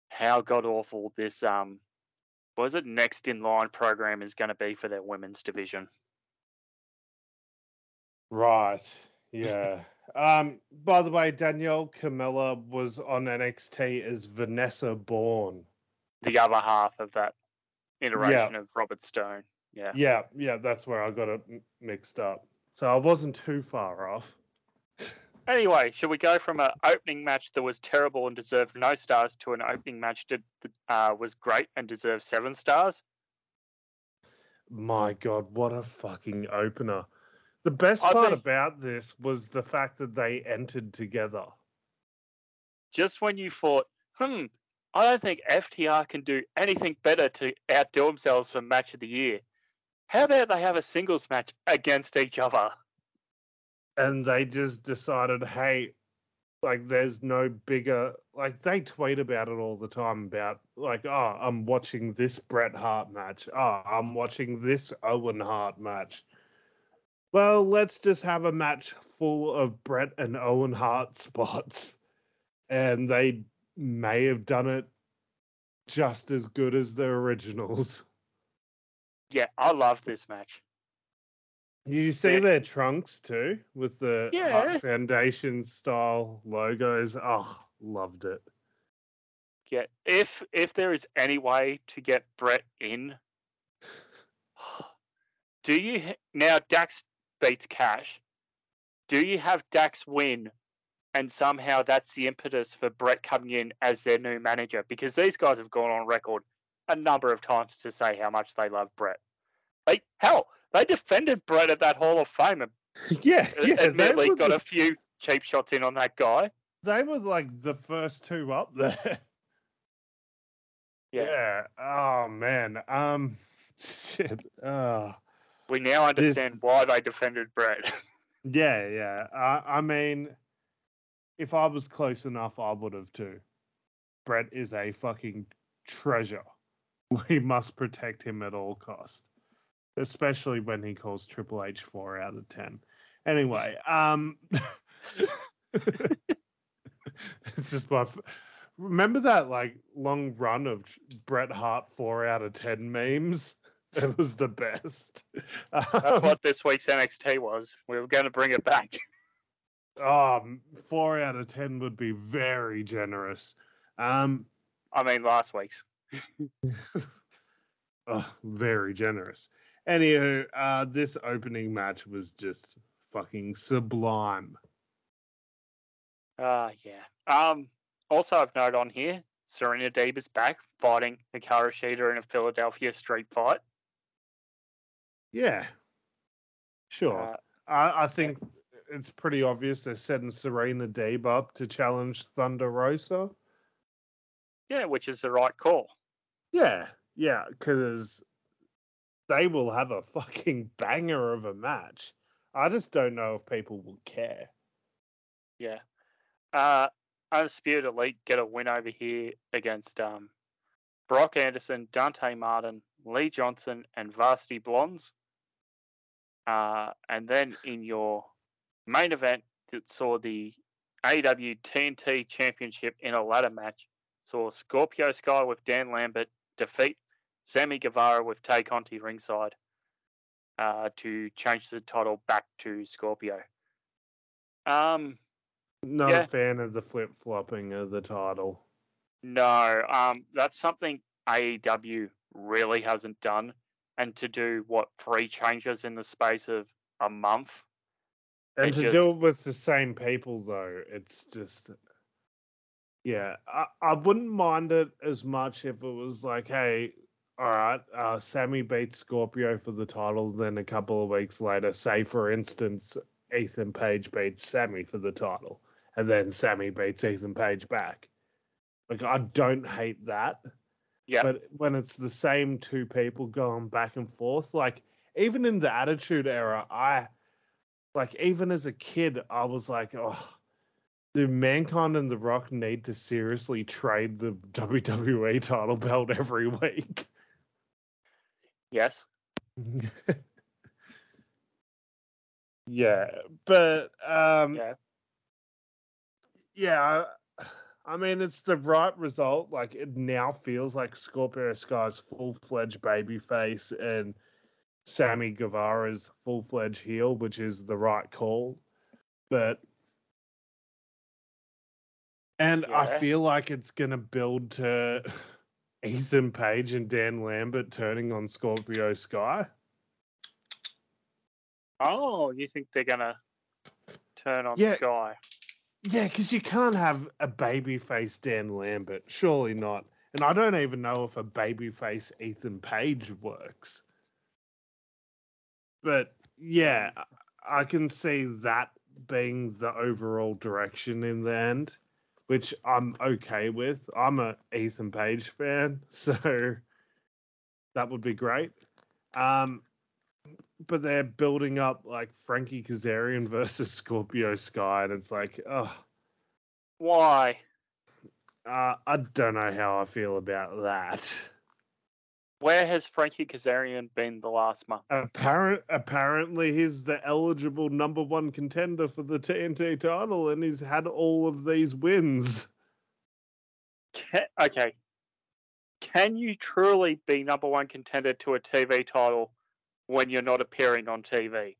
how god awful this um was it next in line program is going to be for their women's division. Right. Yeah. (laughs) um. By the way, Danielle Kamela was on NXT as Vanessa Bourne. The other half of that iteration of Robert Stone. Yeah. Yeah. Yeah. That's where I got it mixed up. So I wasn't too far off. (laughs) Anyway, should we go from an opening match that was terrible and deserved no stars to an opening match that uh, was great and deserved seven stars? My God, what a fucking opener! The best I part think- about this was the fact that they entered together. Just when you thought, hmm, I don't think FTR can do anything better to outdo themselves for match of the year. How about they have a singles match against each other? and they just decided, hey, like there's no bigger like they tweet about it all the time about like, oh, I'm watching this Bret Hart match. Oh, I'm watching this Owen Hart match. Well, let's just have a match full of Brett and Owen Hart (laughs) spots. And they may have done it just as good as the originals. (laughs) Yeah, I love this match. You see Yeah. their trunks too, with the Yeah. Hart Foundation style logos. Oh, loved it. Yeah, if if there is any way to get Brett in, (sighs) (gasps) do you now Dax beats Cash? Do you have Dax win, and somehow that's the impetus for Brett coming in as their new manager? Because these guys have gone on record a number of times to say how much they love Brett. Like hell, they defended Brett at that Hall of Fame and (laughs) Yeah, yeah. Admittedly got the, a few cheap shots in on that guy. they were like the first two up there. (laughs) Yeah. Yeah. Oh man. Um. (laughs) Shit. Oh. We now This- understand why they defended Brett. (laughs) Yeah, yeah. I, I mean, if I was close enough, I would have too. Brett is a fucking treasure. (laughs) We must protect him at all cost, especially when he calls Triple H four out of ten. Anyway, um, (laughs) it's just my. f- Remember that like long run of Bret Hart four out of ten memes? (laughs) It was the best. (laughs) That's Um, what this week's NXT was. We were going to bring it back. (laughs) Um, four out of ten would be very generous. Um, I mean, last week's. oh, very generous. Anywho, uh, this opening match was just fucking sublime. Ah, yeah. Um. Also, I've noted on here, Serena Deeb is back fighting Hikaru Shida in a Philadelphia street fight. Yeah, sure. Uh, I, I think it's pretty obvious they're setting Serena Deeb up to challenge Thunder Rosa. yeah, which is the right call. Yeah, yeah, because they will have a fucking banger of a match. I just don't know if people will care. Yeah. Uh, Undisputed Elite get a win over here against um, Brock Anderson, Dante Martin, Lee Johnson, and Varsity Blondes. Uh, and then in your main event that saw the AW TNT Championship in a ladder match, saw Scorpio Sky with Dan Lambert defeat Sammy Guevara with Tay Conti ringside uh, to change the title back to Scorpio. Um, Not Yeah. a fan of the flip flopping of the title. No, um, that's something AEW really hasn't done, and to do what three changes in the space of a month. And It to just- do it with the same people, though, it's just. Yeah, I, I wouldn't mind it as much if it was like, hey, all right, uh, Sammy beats Scorpio for the title. Then a couple of weeks later, say for instance, Ethan Page beats Sammy for the title, and then Sammy beats Ethan Page back. Like I don't hate that. Yeah. But when it's the same two people going back and forth, like even in the Attitude Era, I like even as a kid, I was like, oh, do Mankind and The Rock need to seriously trade the (laughs) WWE title belt every week? Yes. (laughs) yeah, but um, Yeah. yeah, I, mean it's the right result. Like it now feels like Scorpio Sky's full fledged babyface and Sammy Guevara's full fledged heel, which is the right call. But and I feel like it's gonna build to (laughs) Ethan Page and Dan Lambert turning on Scorpio Sky. Oh, you think they're gonna turn on Yeah. Sky? Yeah, because you can't have a babyface Dan Lambert. Surely not. And I don't even know if a babyface Ethan Page works. But yeah, I- I can see that being the overall direction in the end, which I'm okay with. I'm a Ethan Page fan, (laughs) so that would be great. Um, but they're building up like Frankie Kazarian (laughs) versus Scorpio Sky, and it's like, oh, Why? uh, I don't know how I feel about that. Where has Frankie Kazarian been the last month? Apparent, apparently, he's the eligible number one contender for the TNT title, and he's had all of these wins. Can, okay. Can you truly be number one contender to a TV title when you're not appearing on TV?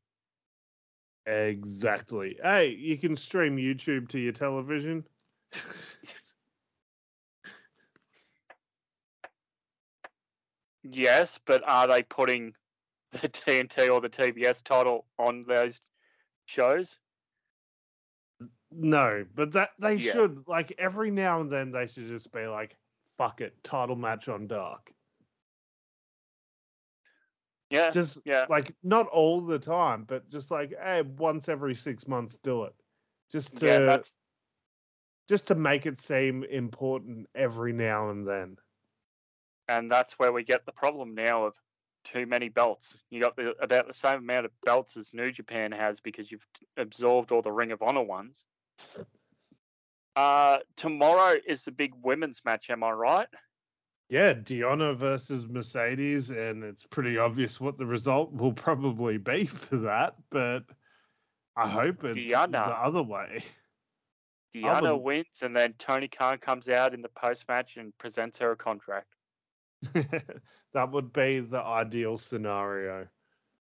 Exactly. Hey, you can stream YouTube to your television. Yes, but are they putting the (laughs) TNT or the TBS title on those shows? no, but that they Yeah. should like every now and then they should just be like, "Fuck it, title match on Dark." Yeah, Just yeah. like not all the time, but just like, hey, once every six months, do it. Just to yeah, just to make it seem important every now and then. and that's where we get the problem now of too many belts. You got the, about the same amount of belts as New Japan has because you've absorbed all the Ring of Honor ones. (laughs) Uh, tomorrow is the big women's match. Am I right? Yeah, Deonna versus Mercedes, and it's pretty obvious what the result will probably be (laughs) for that, but I hope it's Deonna. the other way. Deonna Other- wins, and then Tony Khan comes out in the post match and presents her a contract. (laughs) that would be the ideal scenario.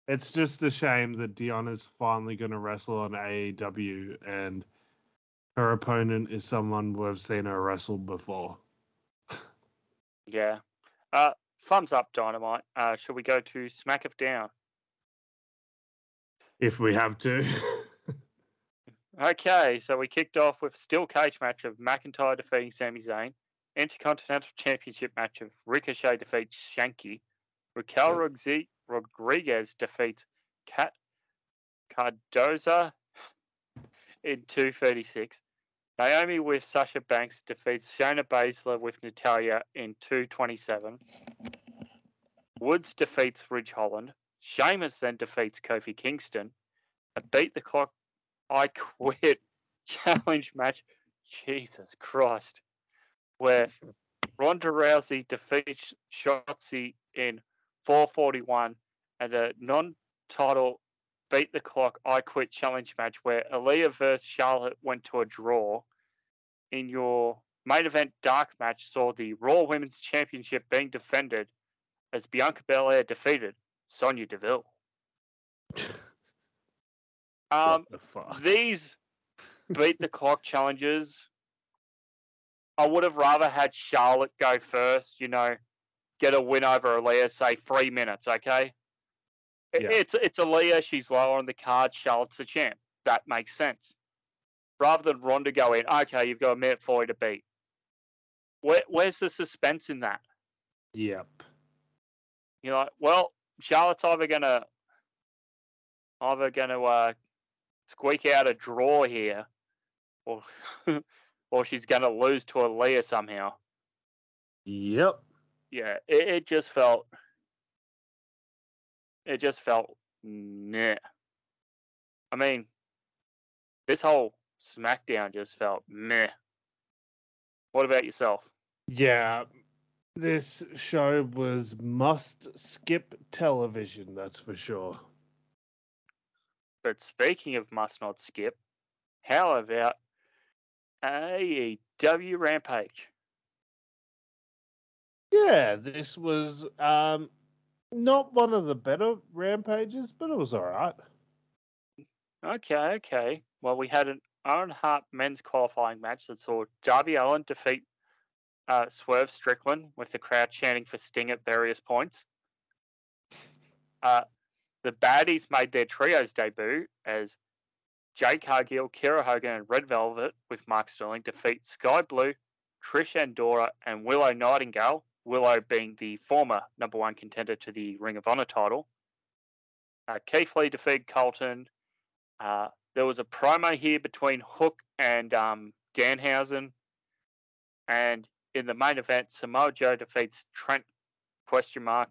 It's just a shame that Deonna's finally going to wrestle on AEW, and her opponent is someone we've seen her wrestle before. Yeah. Uh, thumbs up, Dynamite. Uh, should we go to Smack of Down? If we have to. (laughs) Okay, so we kicked off with a steel cage match of McIntyre defeating Sami Zayn, Intercontinental Championship match of Ricochet defeats Shanky, Raquel Rodzi- Rodriguez defeats Kat Cardoza in 236. Naomi with Sasha Banks defeats Shayna Baszler with Natalya in 227. Woods defeats Ridge Holland. Sheamus then defeats Kofi Kingston. A beat the clock I quit (laughs) challenge match. Jesus Christ. Where Ronda Rousey defeats Shotzi in 441 and a non title beat the clock I quit challenge match where Aliyah versus Charlotte went to a draw. In your main event dark match saw the Raw Women's Championship being defended as Bianca Belair defeated Sonya Deville. (laughs) Um, the these beat the clock challenges. I would have rather had Charlotte go first, you know, get a win over Aliyah, say three minutes, okay? Yeah. It's it's Aliyah, she's lower on the card, Charlotte's the champ. That makes sense. Rather than Ronda go in, okay, you've got a minute for you to beat. Where, where's the suspense in that? Yep. you're like, well, Charlotte's either gonna either gonna uh, squeak out a draw here, or (laughs) or she's gonna lose to Aliyah somehow. Yep. Yeah, it, it just felt it just felt meh. I mean, this whole SmackDown just felt meh. What about yourself? Yeah. This show was must skip television, that's for sure. But speaking of must not skip, how about AEW Rampage? Yeah, this was um not one of the better rampages, but it was alright. Okay, okay. Well, we had an Owen Hart men's qualifying match that saw Darby Allin defeat uh, Swerve Strickland with the crowd chanting for Sting at various points. Uh, the baddies made their trios debut as Jade Cargill, Kiera Hogan, and Red Velvet with Mark Sterling defeat Skye Blue, Trish Adora, and Willow Nightingale. Willow being the former number one contender to the Ring of Honor title. Uh, Keith Lee defeated Colten. Uh, there was a promo here between Hook and um, Danhausen. And in the main event, Samoa Joe defeats Trent question mark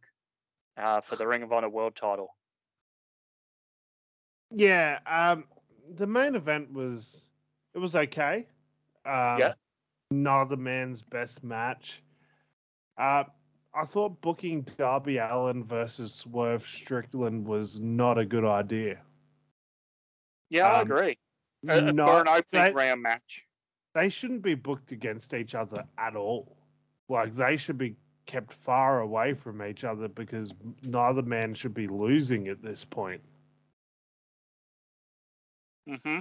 uh, for the Ring of Honor World title. Yeah, um the main event was it was okay. Um Yeah. neither man's best match. Uh I thought booking Darby Allin versus Swerve Strickland was not a good idea. Yeah, I Um, agree. Uh, for an opening they- round match. they shouldn't be booked against each other at all. Like they should be kept far away from each other because neither man should be losing at this point. hmm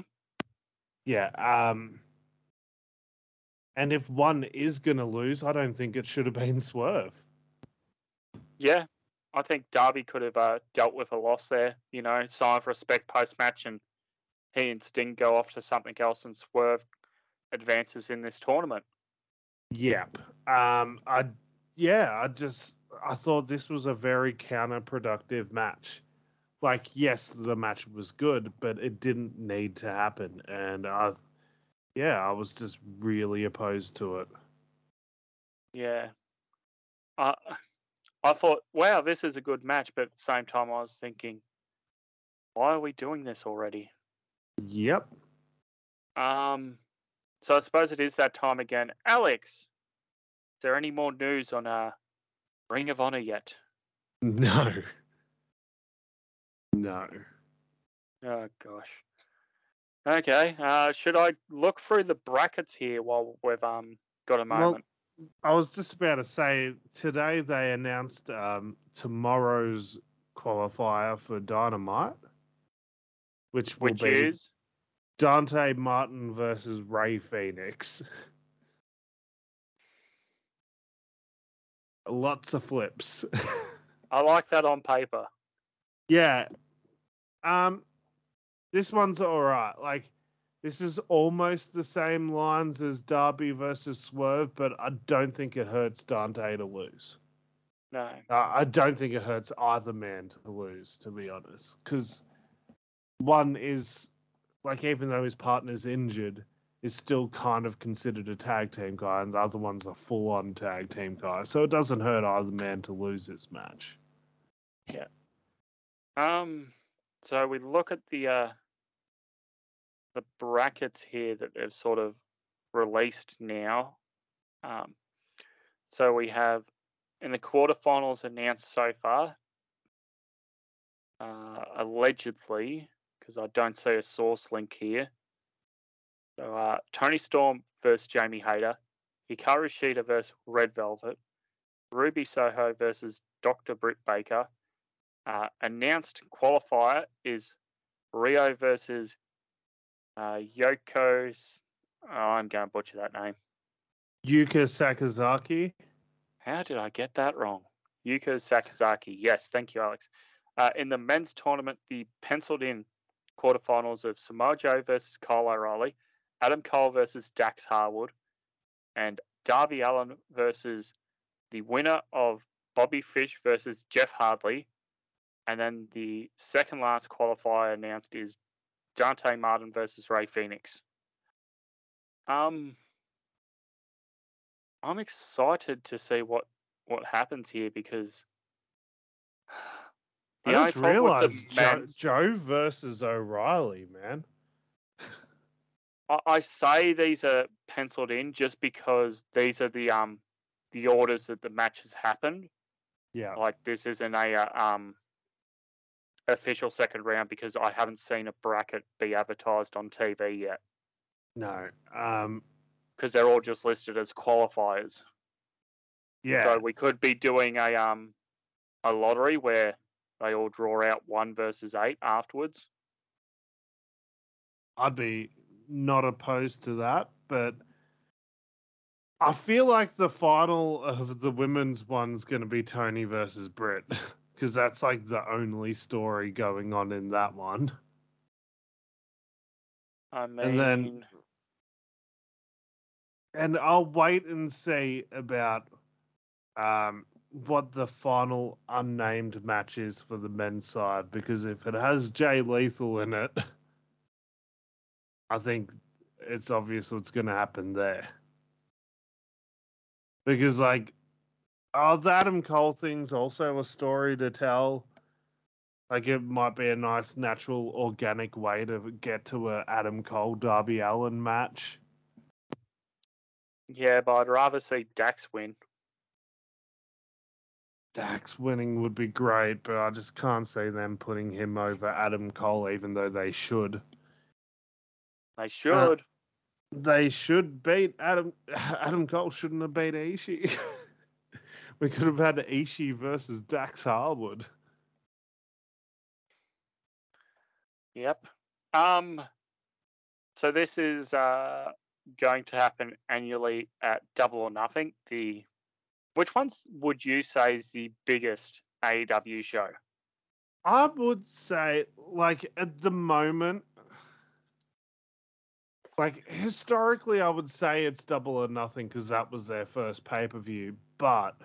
Yeah. Um and if one is gonna lose, I don't think it should have been (laughs) Swerve. Yeah, I think Darby could have uh, dealt with a loss there. You know, sign of respect post match, and he and Sting go off to something else, and Swerve advances in this tournament. Yep. Um I yeah, I just I thought this was a very counterproductive match. Like yes, the match was good, but it didn't need to happen and I yeah, I was just really opposed to it. Yeah. I I thought, wow, this is a good match, but at the same time, I was thinking, why are we doing this already? Yep. Um, so I suppose it is that time again. Alex, is there any more news on uh, Ring of Honor yet? (laughs) No. No. Oh gosh. Okay. Uh, should I look through the brackets here while we've um got a Well, moment? I was just about to say today they announced um, tomorrow's qualifier for Dynamite, which will which be is Dante Martin versus Rey Fenix. (laughs) Lots of flips. (laughs) I like that on paper. yeah. Um this one's all right. Like this is almost the same lines as Darby versus Swerve, but I don't think it hurts Dante to lose. No. Uh, I don't think it hurts either man to lose, to be honest, because one is like even though his partner's injured, is still kind of considered a tag team guy, and the other one's a full-on tag team guy. So it doesn't hurt either man to lose this match. Yeah. Um. So we look at the uh the brackets here that they've sort of released now. Um. So we have in the quarterfinals announced so far. Uh, allegedly, because I don't see a source link here. So uh, Toni Storm versus Jamie Hayter, Hikaru Shida versus Red Velvet, Ruby Soho versus Dr. Britt Baker. Uh, announced qualifier is Riho versus uh, Yoko. S- Oh, I'm going to butcher that name. Yuka Sakazaki. How did I get that wrong? Yuka Sakazaki. Yes, thank you, Alex. Uh, in the men's tournament, the penciled in quarterfinals of Samoa Joe versus Kyle O'Reilly, Adam Cole versus Dax Harwood, and Darby Allin versus the winner of Bobby Fish versus Jeff Hardy. And then the second last qualifier announced is Dante Martin versus Rey Fenix. Um, I'm excited to see what what happens here because (sighs) I the just realized Joe, Joe versus O'Reilly, man. I, I say these are penciled in just because these are the um the orders that the matches happened. Yeah. Like this isn't a uh, um official second round because I haven't seen a bracket be advertised on TV yet No. Um. because they're all just listed as qualifiers. Yeah. So we could be doing a um a lottery where they all draw out one versus eight afterwards. I'd be not opposed to that, but I feel like the final of the women's one's going to be Toni versus Britt (laughs) because that's like the only story going on in that one. I mean, And then- And I'll wait and see about um, what the final unnamed match is for the men's side because if it has Jay Lethal in it, I think it's obvious what's going to happen there. Because, like, oh, the Adam Cole thing's also a story to tell. Like, it might be a nice, natural, organic way to get to a Adam Cole Darby Allin match. yeah, but I'd rather see Dax win. Dax winning would be great, but I just can't see them putting him over Adam Cole, even though they should. They uh, should. They should beat Adam. (laughs) Adam Cole shouldn't have beat Ishii. (laughs) we could have had Ishii versus Dax Harwood. Yep. Um. So this is uh going to happen annually at Double or Nothing. The which ones would you say is the biggest AEW show? I would say, like, at the moment, like, historically, I would say it's double or nothing because that was their first pay per view, but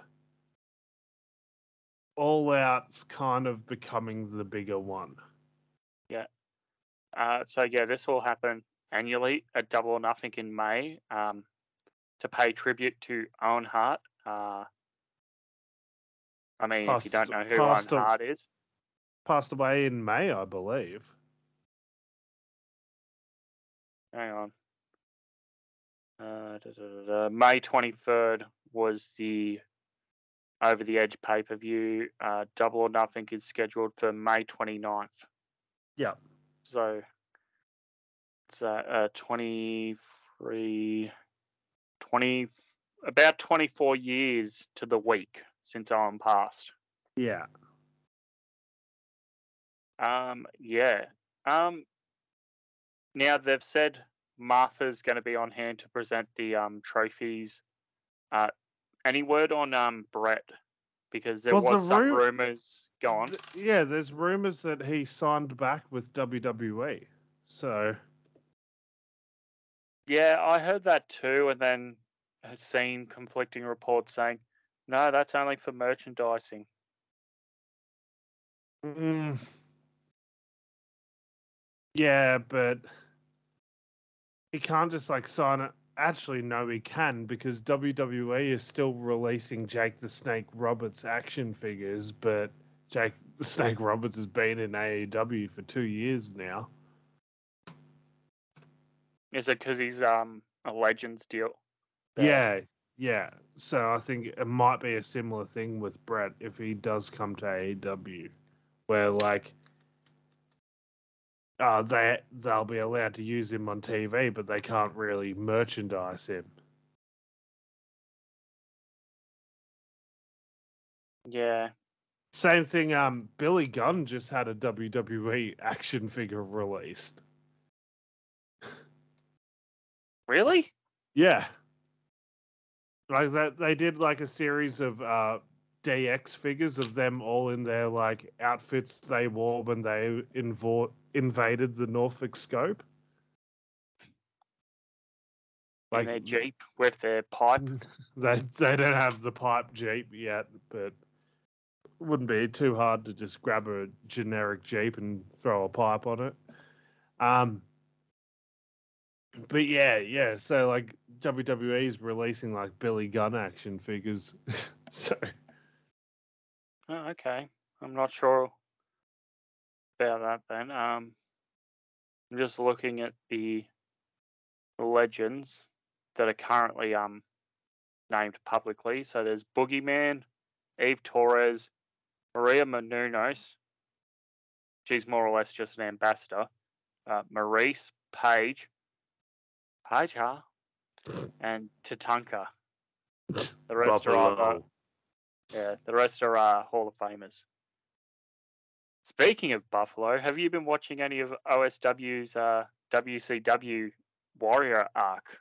All Out's kind of becoming the bigger one. Yeah. Uh, so yeah, this will happen annually at Double or Nothing in May um, to pay tribute to Owen Hart. Uh, I mean, if you don't know who Owen passed a- Hart is, Passed away in May, I believe. hang on. Uh, da, da, da, da. May 23rd was the Over the Edge pay per view. Uh, Double or Nothing is scheduled for May 29th. Yeah. So it's uh, uh, 23, 20, about 24 years to the week since Owen passed. Yeah. Um, yeah. Um, now they've said Martha's going to be on hand to present the um trophies. Uh, any word on um Brett? Because there Well, the was some ru- rumors gone. Th- Yeah, there's rumors that he signed back with WWE. So, Yeah, I heard that too, and then have seen conflicting reports saying, no, that's only for merchandising. mm, yeah, but he can't just like sign it. Actually, no, he can because WWE is still releasing Jake the Snake Roberts action figures, but Jake the Snake Roberts has been in AEW for two years now. Is it because he's um a Legends deal? Yeah, yeah. So I think it might be a similar thing with Brett if he does come to AEW, where like, uh, they they'll be allowed to use him on TV, but they can't really merchandise him. Yeah. Same thing. Um, Billy Gunn just had a WWE action figure released. Really? Yeah. Like that they did like a series of uh DX figures of them all in their like outfits they wore when they invo- invaded the Norfolk scope. in Like their Jeep with their pipe. (laughs) they they don't have the pipe Jeep yet, but wouldn't be too hard to just grab a generic Jeep and throw a pipe on it. Um, but yeah, yeah. So like WWE is releasing like Billy Gunn action figures. (laughs) so Oh, okay. I'm not sure about that then. Um, I'm just looking at the legends that are currently um named publicly. So there's Boogeyman, Eve Torres, Maria Menounos. She's more or less just an ambassador. Uh, Maurice Page, Page, huh? (laughs) and Tatanka. The rest are either, Buffalo. Yeah, the rest are uh, Hall of Famers. Speaking of Buffalo, have you been watching any of OSW's uh, WCW Warrior arc?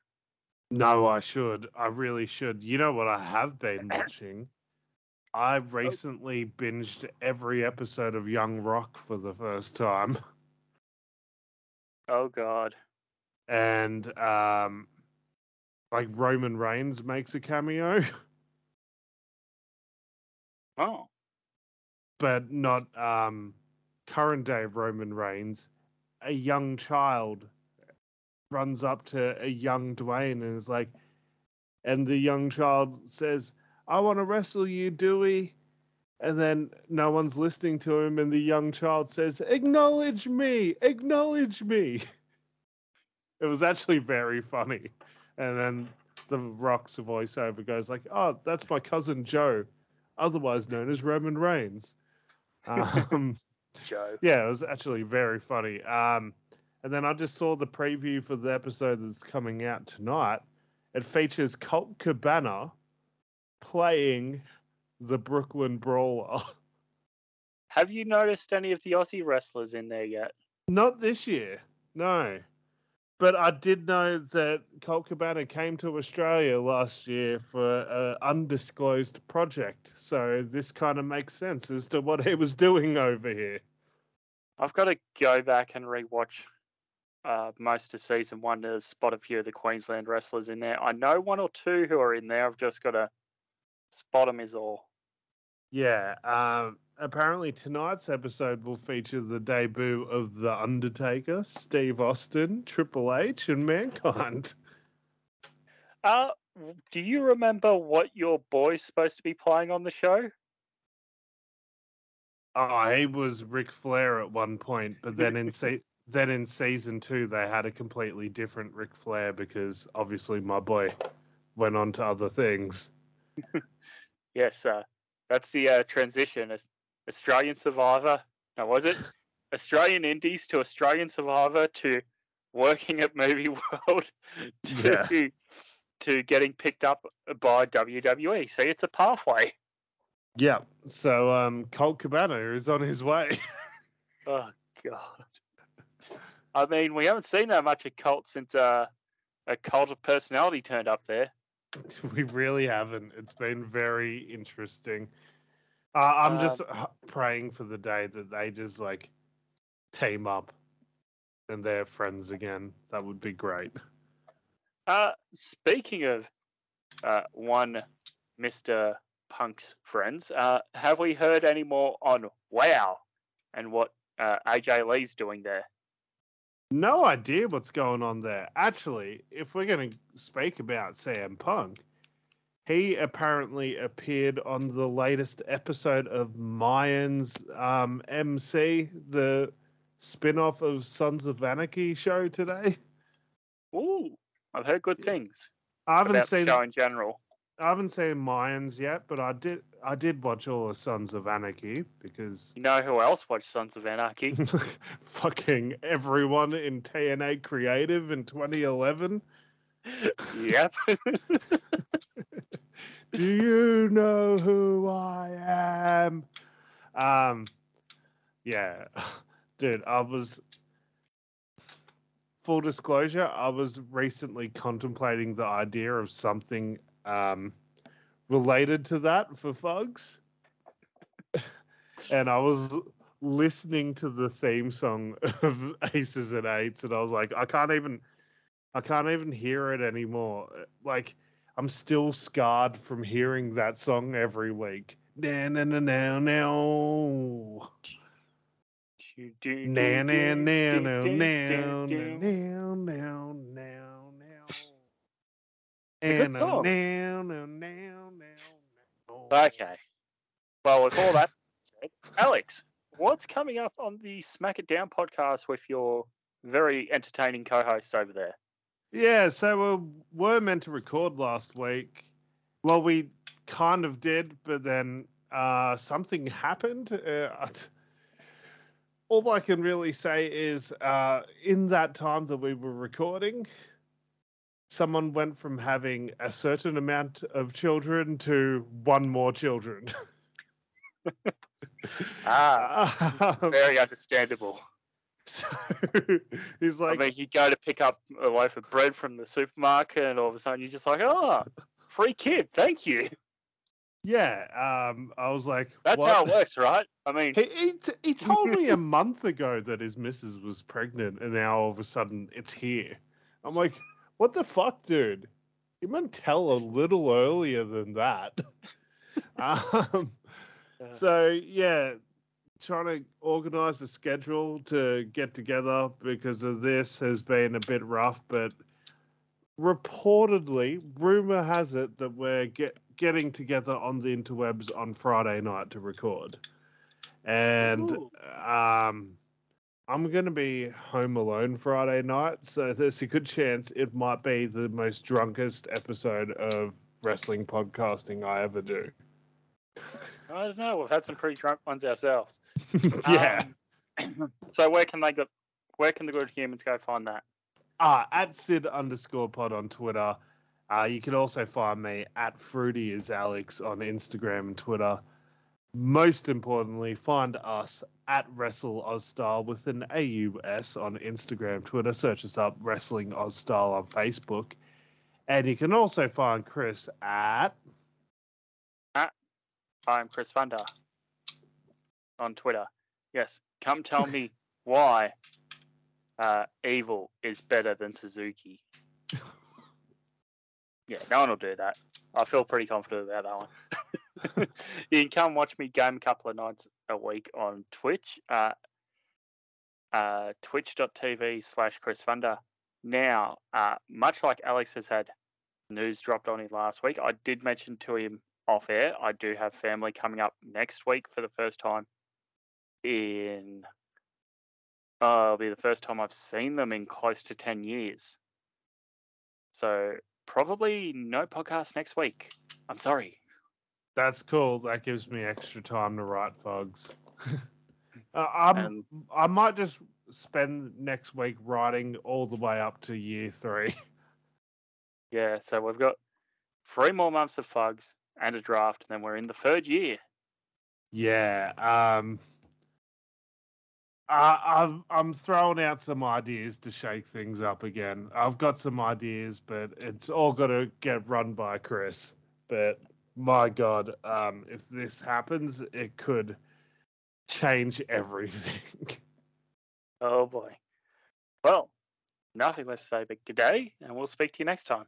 No, I should. I really should. You know what I have been (coughs) watching? I recently binged every episode of Young Rock for the first time. (laughs) Oh God. And um like Roman Reigns makes a cameo, (laughs) Oh. but not um current day Roman Reigns. A young child runs up to a young Dwayne and is like and the young child says, I want to wrestle you, Dewey. And then no one's listening to him, and the young child says, Acknowledge me, acknowledge me. (laughs) It was actually very funny. And then the Rock's voiceover goes like, Oh, that's my cousin Joe, otherwise known as Roman Reigns. Um, (laughs) Joe. yeah, it was actually very funny. Um, and then I just saw the preview for the episode that's coming out tonight. It features Colt Cabana playing the Brooklyn Brawler. Have you noticed any of the Aussie wrestlers in there yet? Not this year, no. But I did know that Colt Cabana came to Australia last year for an undisclosed project. So this kind of makes sense as to what he was doing over here. I've got to go back and rewatch uh, most of season one to spot a few of the Queensland wrestlers in there. I know one or two who are in there. I've just got to spot them is all. Yeah. Um, apparently, tonight's episode will feature the debut of The Undertaker, Steve Austin, Triple H, and Mankind. Uh, do you remember what your boy's supposed to be playing on the show? Oh, he was Ric Flair at one point, but then in se- (laughs) then in season two they had a completely different Ric Flair because obviously my boy went on to other things. (laughs) Yes, uh, that's the uh, transition. Australian Survivor. No, was it (laughs) Australian Indies to Australian Survivor to working at Movie (laughs) World to Yeah. to getting picked up by WWE. See, it's a pathway. Yeah. So um, Colt Cabana is on his way. (laughs) Oh God. I mean, we haven't seen that much of Cult since uh, a cult of personality turned up there. we really haven't. It's been very interesting. Uh, I'm Uh, just h- praying for the day that they just like team up and they're friends again. That would be great. Uh, speaking of uh, one Mr. Punk's friends, uh, have we heard any more on Wow and what uh, AJ Lee's doing there? No idea what's going on there. Actually, if we're going to speak about CM Punk, he apparently appeared on the latest episode of Mayans um, MC, the spin off of Sons of Anarchy show today. Ooh, I've heard good things I haven't seen the show in general. I haven't seen Mayans yet, but I did I did watch all of Sons of Anarchy because You know who else watched Sons of Anarchy? (laughs) fucking everyone in TNA Creative in 2011. Yep. (laughs) Do you know who I am? Um, yeah, (laughs) dude, I was. Full disclosure, I was recently contemplating the idea of something um, related to that for Fugs. and I was listening to the theme song (laughs) of Aces and Eights, and I was like, I can't even, I can't even hear it anymore. Uh, like, I'm still scarred from hearing that song every week. na na na na now. Do, do, Now do, now do, now do, now do, now do. now now now now. It's a good song. now now now now. Okay. Well, with all that (laughs) said, Alex, what's coming up on the Smack It Down podcast with your very entertaining co-hosts over there? Yeah, so we were meant to record last week. Well, we kind of did, but then uh, something happened. Uh, all I can really say is uh, in that time that we were recording, someone went from having a certain amount of children to one more children. Ah, (laughs) Um, very understandable. (laughs) so he's like, I mean, you go to pick up a loaf of bread from the supermarket, and all of a sudden you're just like, "Oh, free kid, thank you." yeah. Um, I was like, That's what? how it works, right? I mean, He, he, t- he (laughs) told me a month ago that his missus was pregnant, and now all of a sudden it's here. I'm like, what the fuck, dude? You might tell a little earlier than that. (laughs) um, so yeah, trying to organize a schedule to get together because of this has been a bit rough, but reportedly, rumor has it that we're get, getting together on the interwebs on Friday night to record. And Ooh. um I'm going to be home alone Friday night, so there's a good chance it might be the most drunkest episode of wrestling podcasting I ever do. I don't know. We've had some pretty drunk ones ourselves. (laughs) yeah. Um, (clears throat) so where can they go? Where can the good humans go find that? Ah, at Sid underscore pod on Twitter. Uh, you can also find me at Fruity is Alex on Instagram and Twitter. Most importantly, find us at Wrestle Aus Style with an AUS on Instagram, Twitter. Search us up, Wrestling Aus Style on Facebook. And you can also find Chris at I'm Chris Funder on Twitter. Yes, come (laughs) tell me why uh, Evil is better than Suzuki. (laughs) Yeah, no one will do that. I feel pretty confident about that one. (laughs) you can come watch me game a couple of nights a week on Twitch, uh, uh, twitch.tv slash Chris Funder. Now, uh, much like Alex has had news dropped on him last week, I did mention to him off air, I do have family coming up next week for the first time in. Uh, it'll be the first time I've seen them in close to 10 years. So, probably no podcast next week. I'm sorry. That's cool. That gives me extra time to write fugs. (laughs) uh, I'm, I might just spend next week writing all the way up to year three. (laughs) yeah, so we've got three more months of fugs and a draft, and then we're in the third year. yeah. Um. I'm I'm throwing out some ideas to shake things up again. I've got some ideas, but it's all got to get run by Chris. But my God, um, if this happens, it could change everything. (laughs) Oh boy. Well, nothing left to say but good day, and we'll speak to you next time.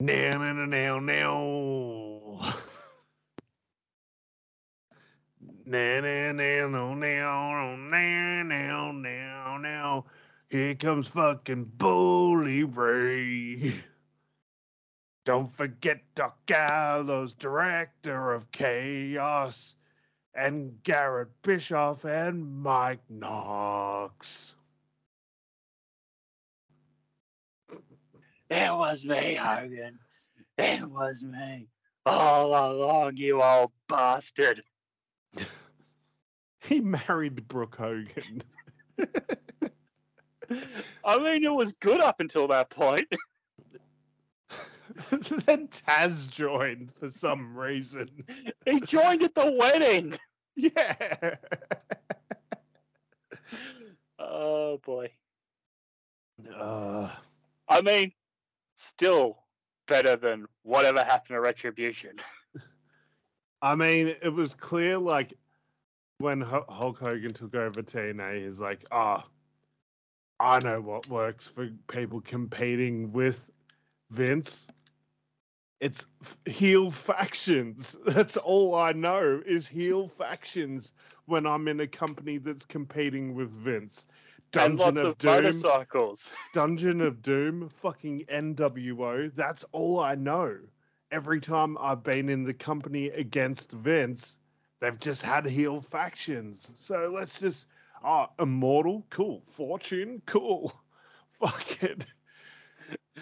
Now, now, now, now. Now, now, now, now, now, now, now, now, now. Here comes fucking Bully Ray. Don't forget Doc Gallows, director of Chaos, and Garett Bischoff and Mike Knox. It was me, Hogan. It was me. All along, you old bastard. (laughs) he married Brooke Hogan. (laughs) I mean, it was good up until that point. (laughs) then Taz joined for some reason. He joined at the wedding. Yeah. Oh boy. Uh, I mean, still better than whatever happened to Retribution. (laughs) I mean, it was clear, like, when Hulk Hogan took over TNA, he's like, ah, I know what works for people competing with Vince. It's heel factions. (laughs) That's all I know is heel factions when I'm in a company that's competing with Vince. Dungeon of of Doom, motorcycles. (laughs) Dungeon of Doom, fucking NWO. That's all I know. Every time I've been in the company against Vince, they've just had heel factions. So let's just, oh, Immortal, cool. Fortune, cool. (laughs) Fucking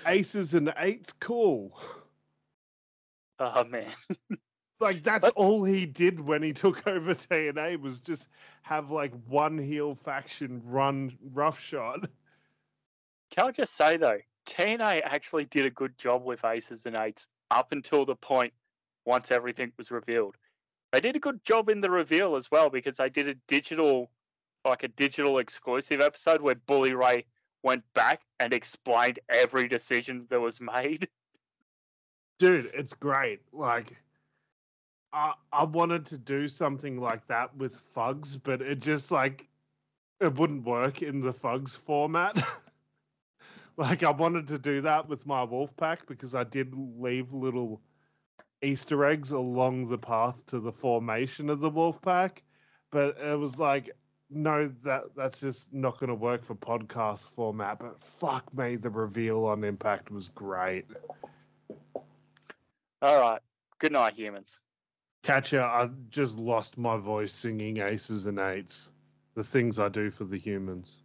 Aces and Eights, cool. Oh man. (laughs) Like that's Let's- all he did when he (laughs) took over TNA was just have like one heel faction run roughshod. Can I just say though, TNA actually did a good job with aces and eights up until the point once everything was revealed. They did a good job in the reveal as well because they did a digital, like a digital exclusive episode where Bully Ray went back and explained every decision that was made. (laughs) dude it's great like i wanted to do something like that with fugs but it just like it wouldn't work in the fugs format (laughs) like i wanted to do that with my wolf pack because i did leave little easter eggs along the path to the formation of the wolf pack but it was like no that that's just not going to work for podcast format but fuck me the reveal on impact was great All right. Good night, humans. Catcher, I just lost my voice singing aces and eights. The things I do for the humans.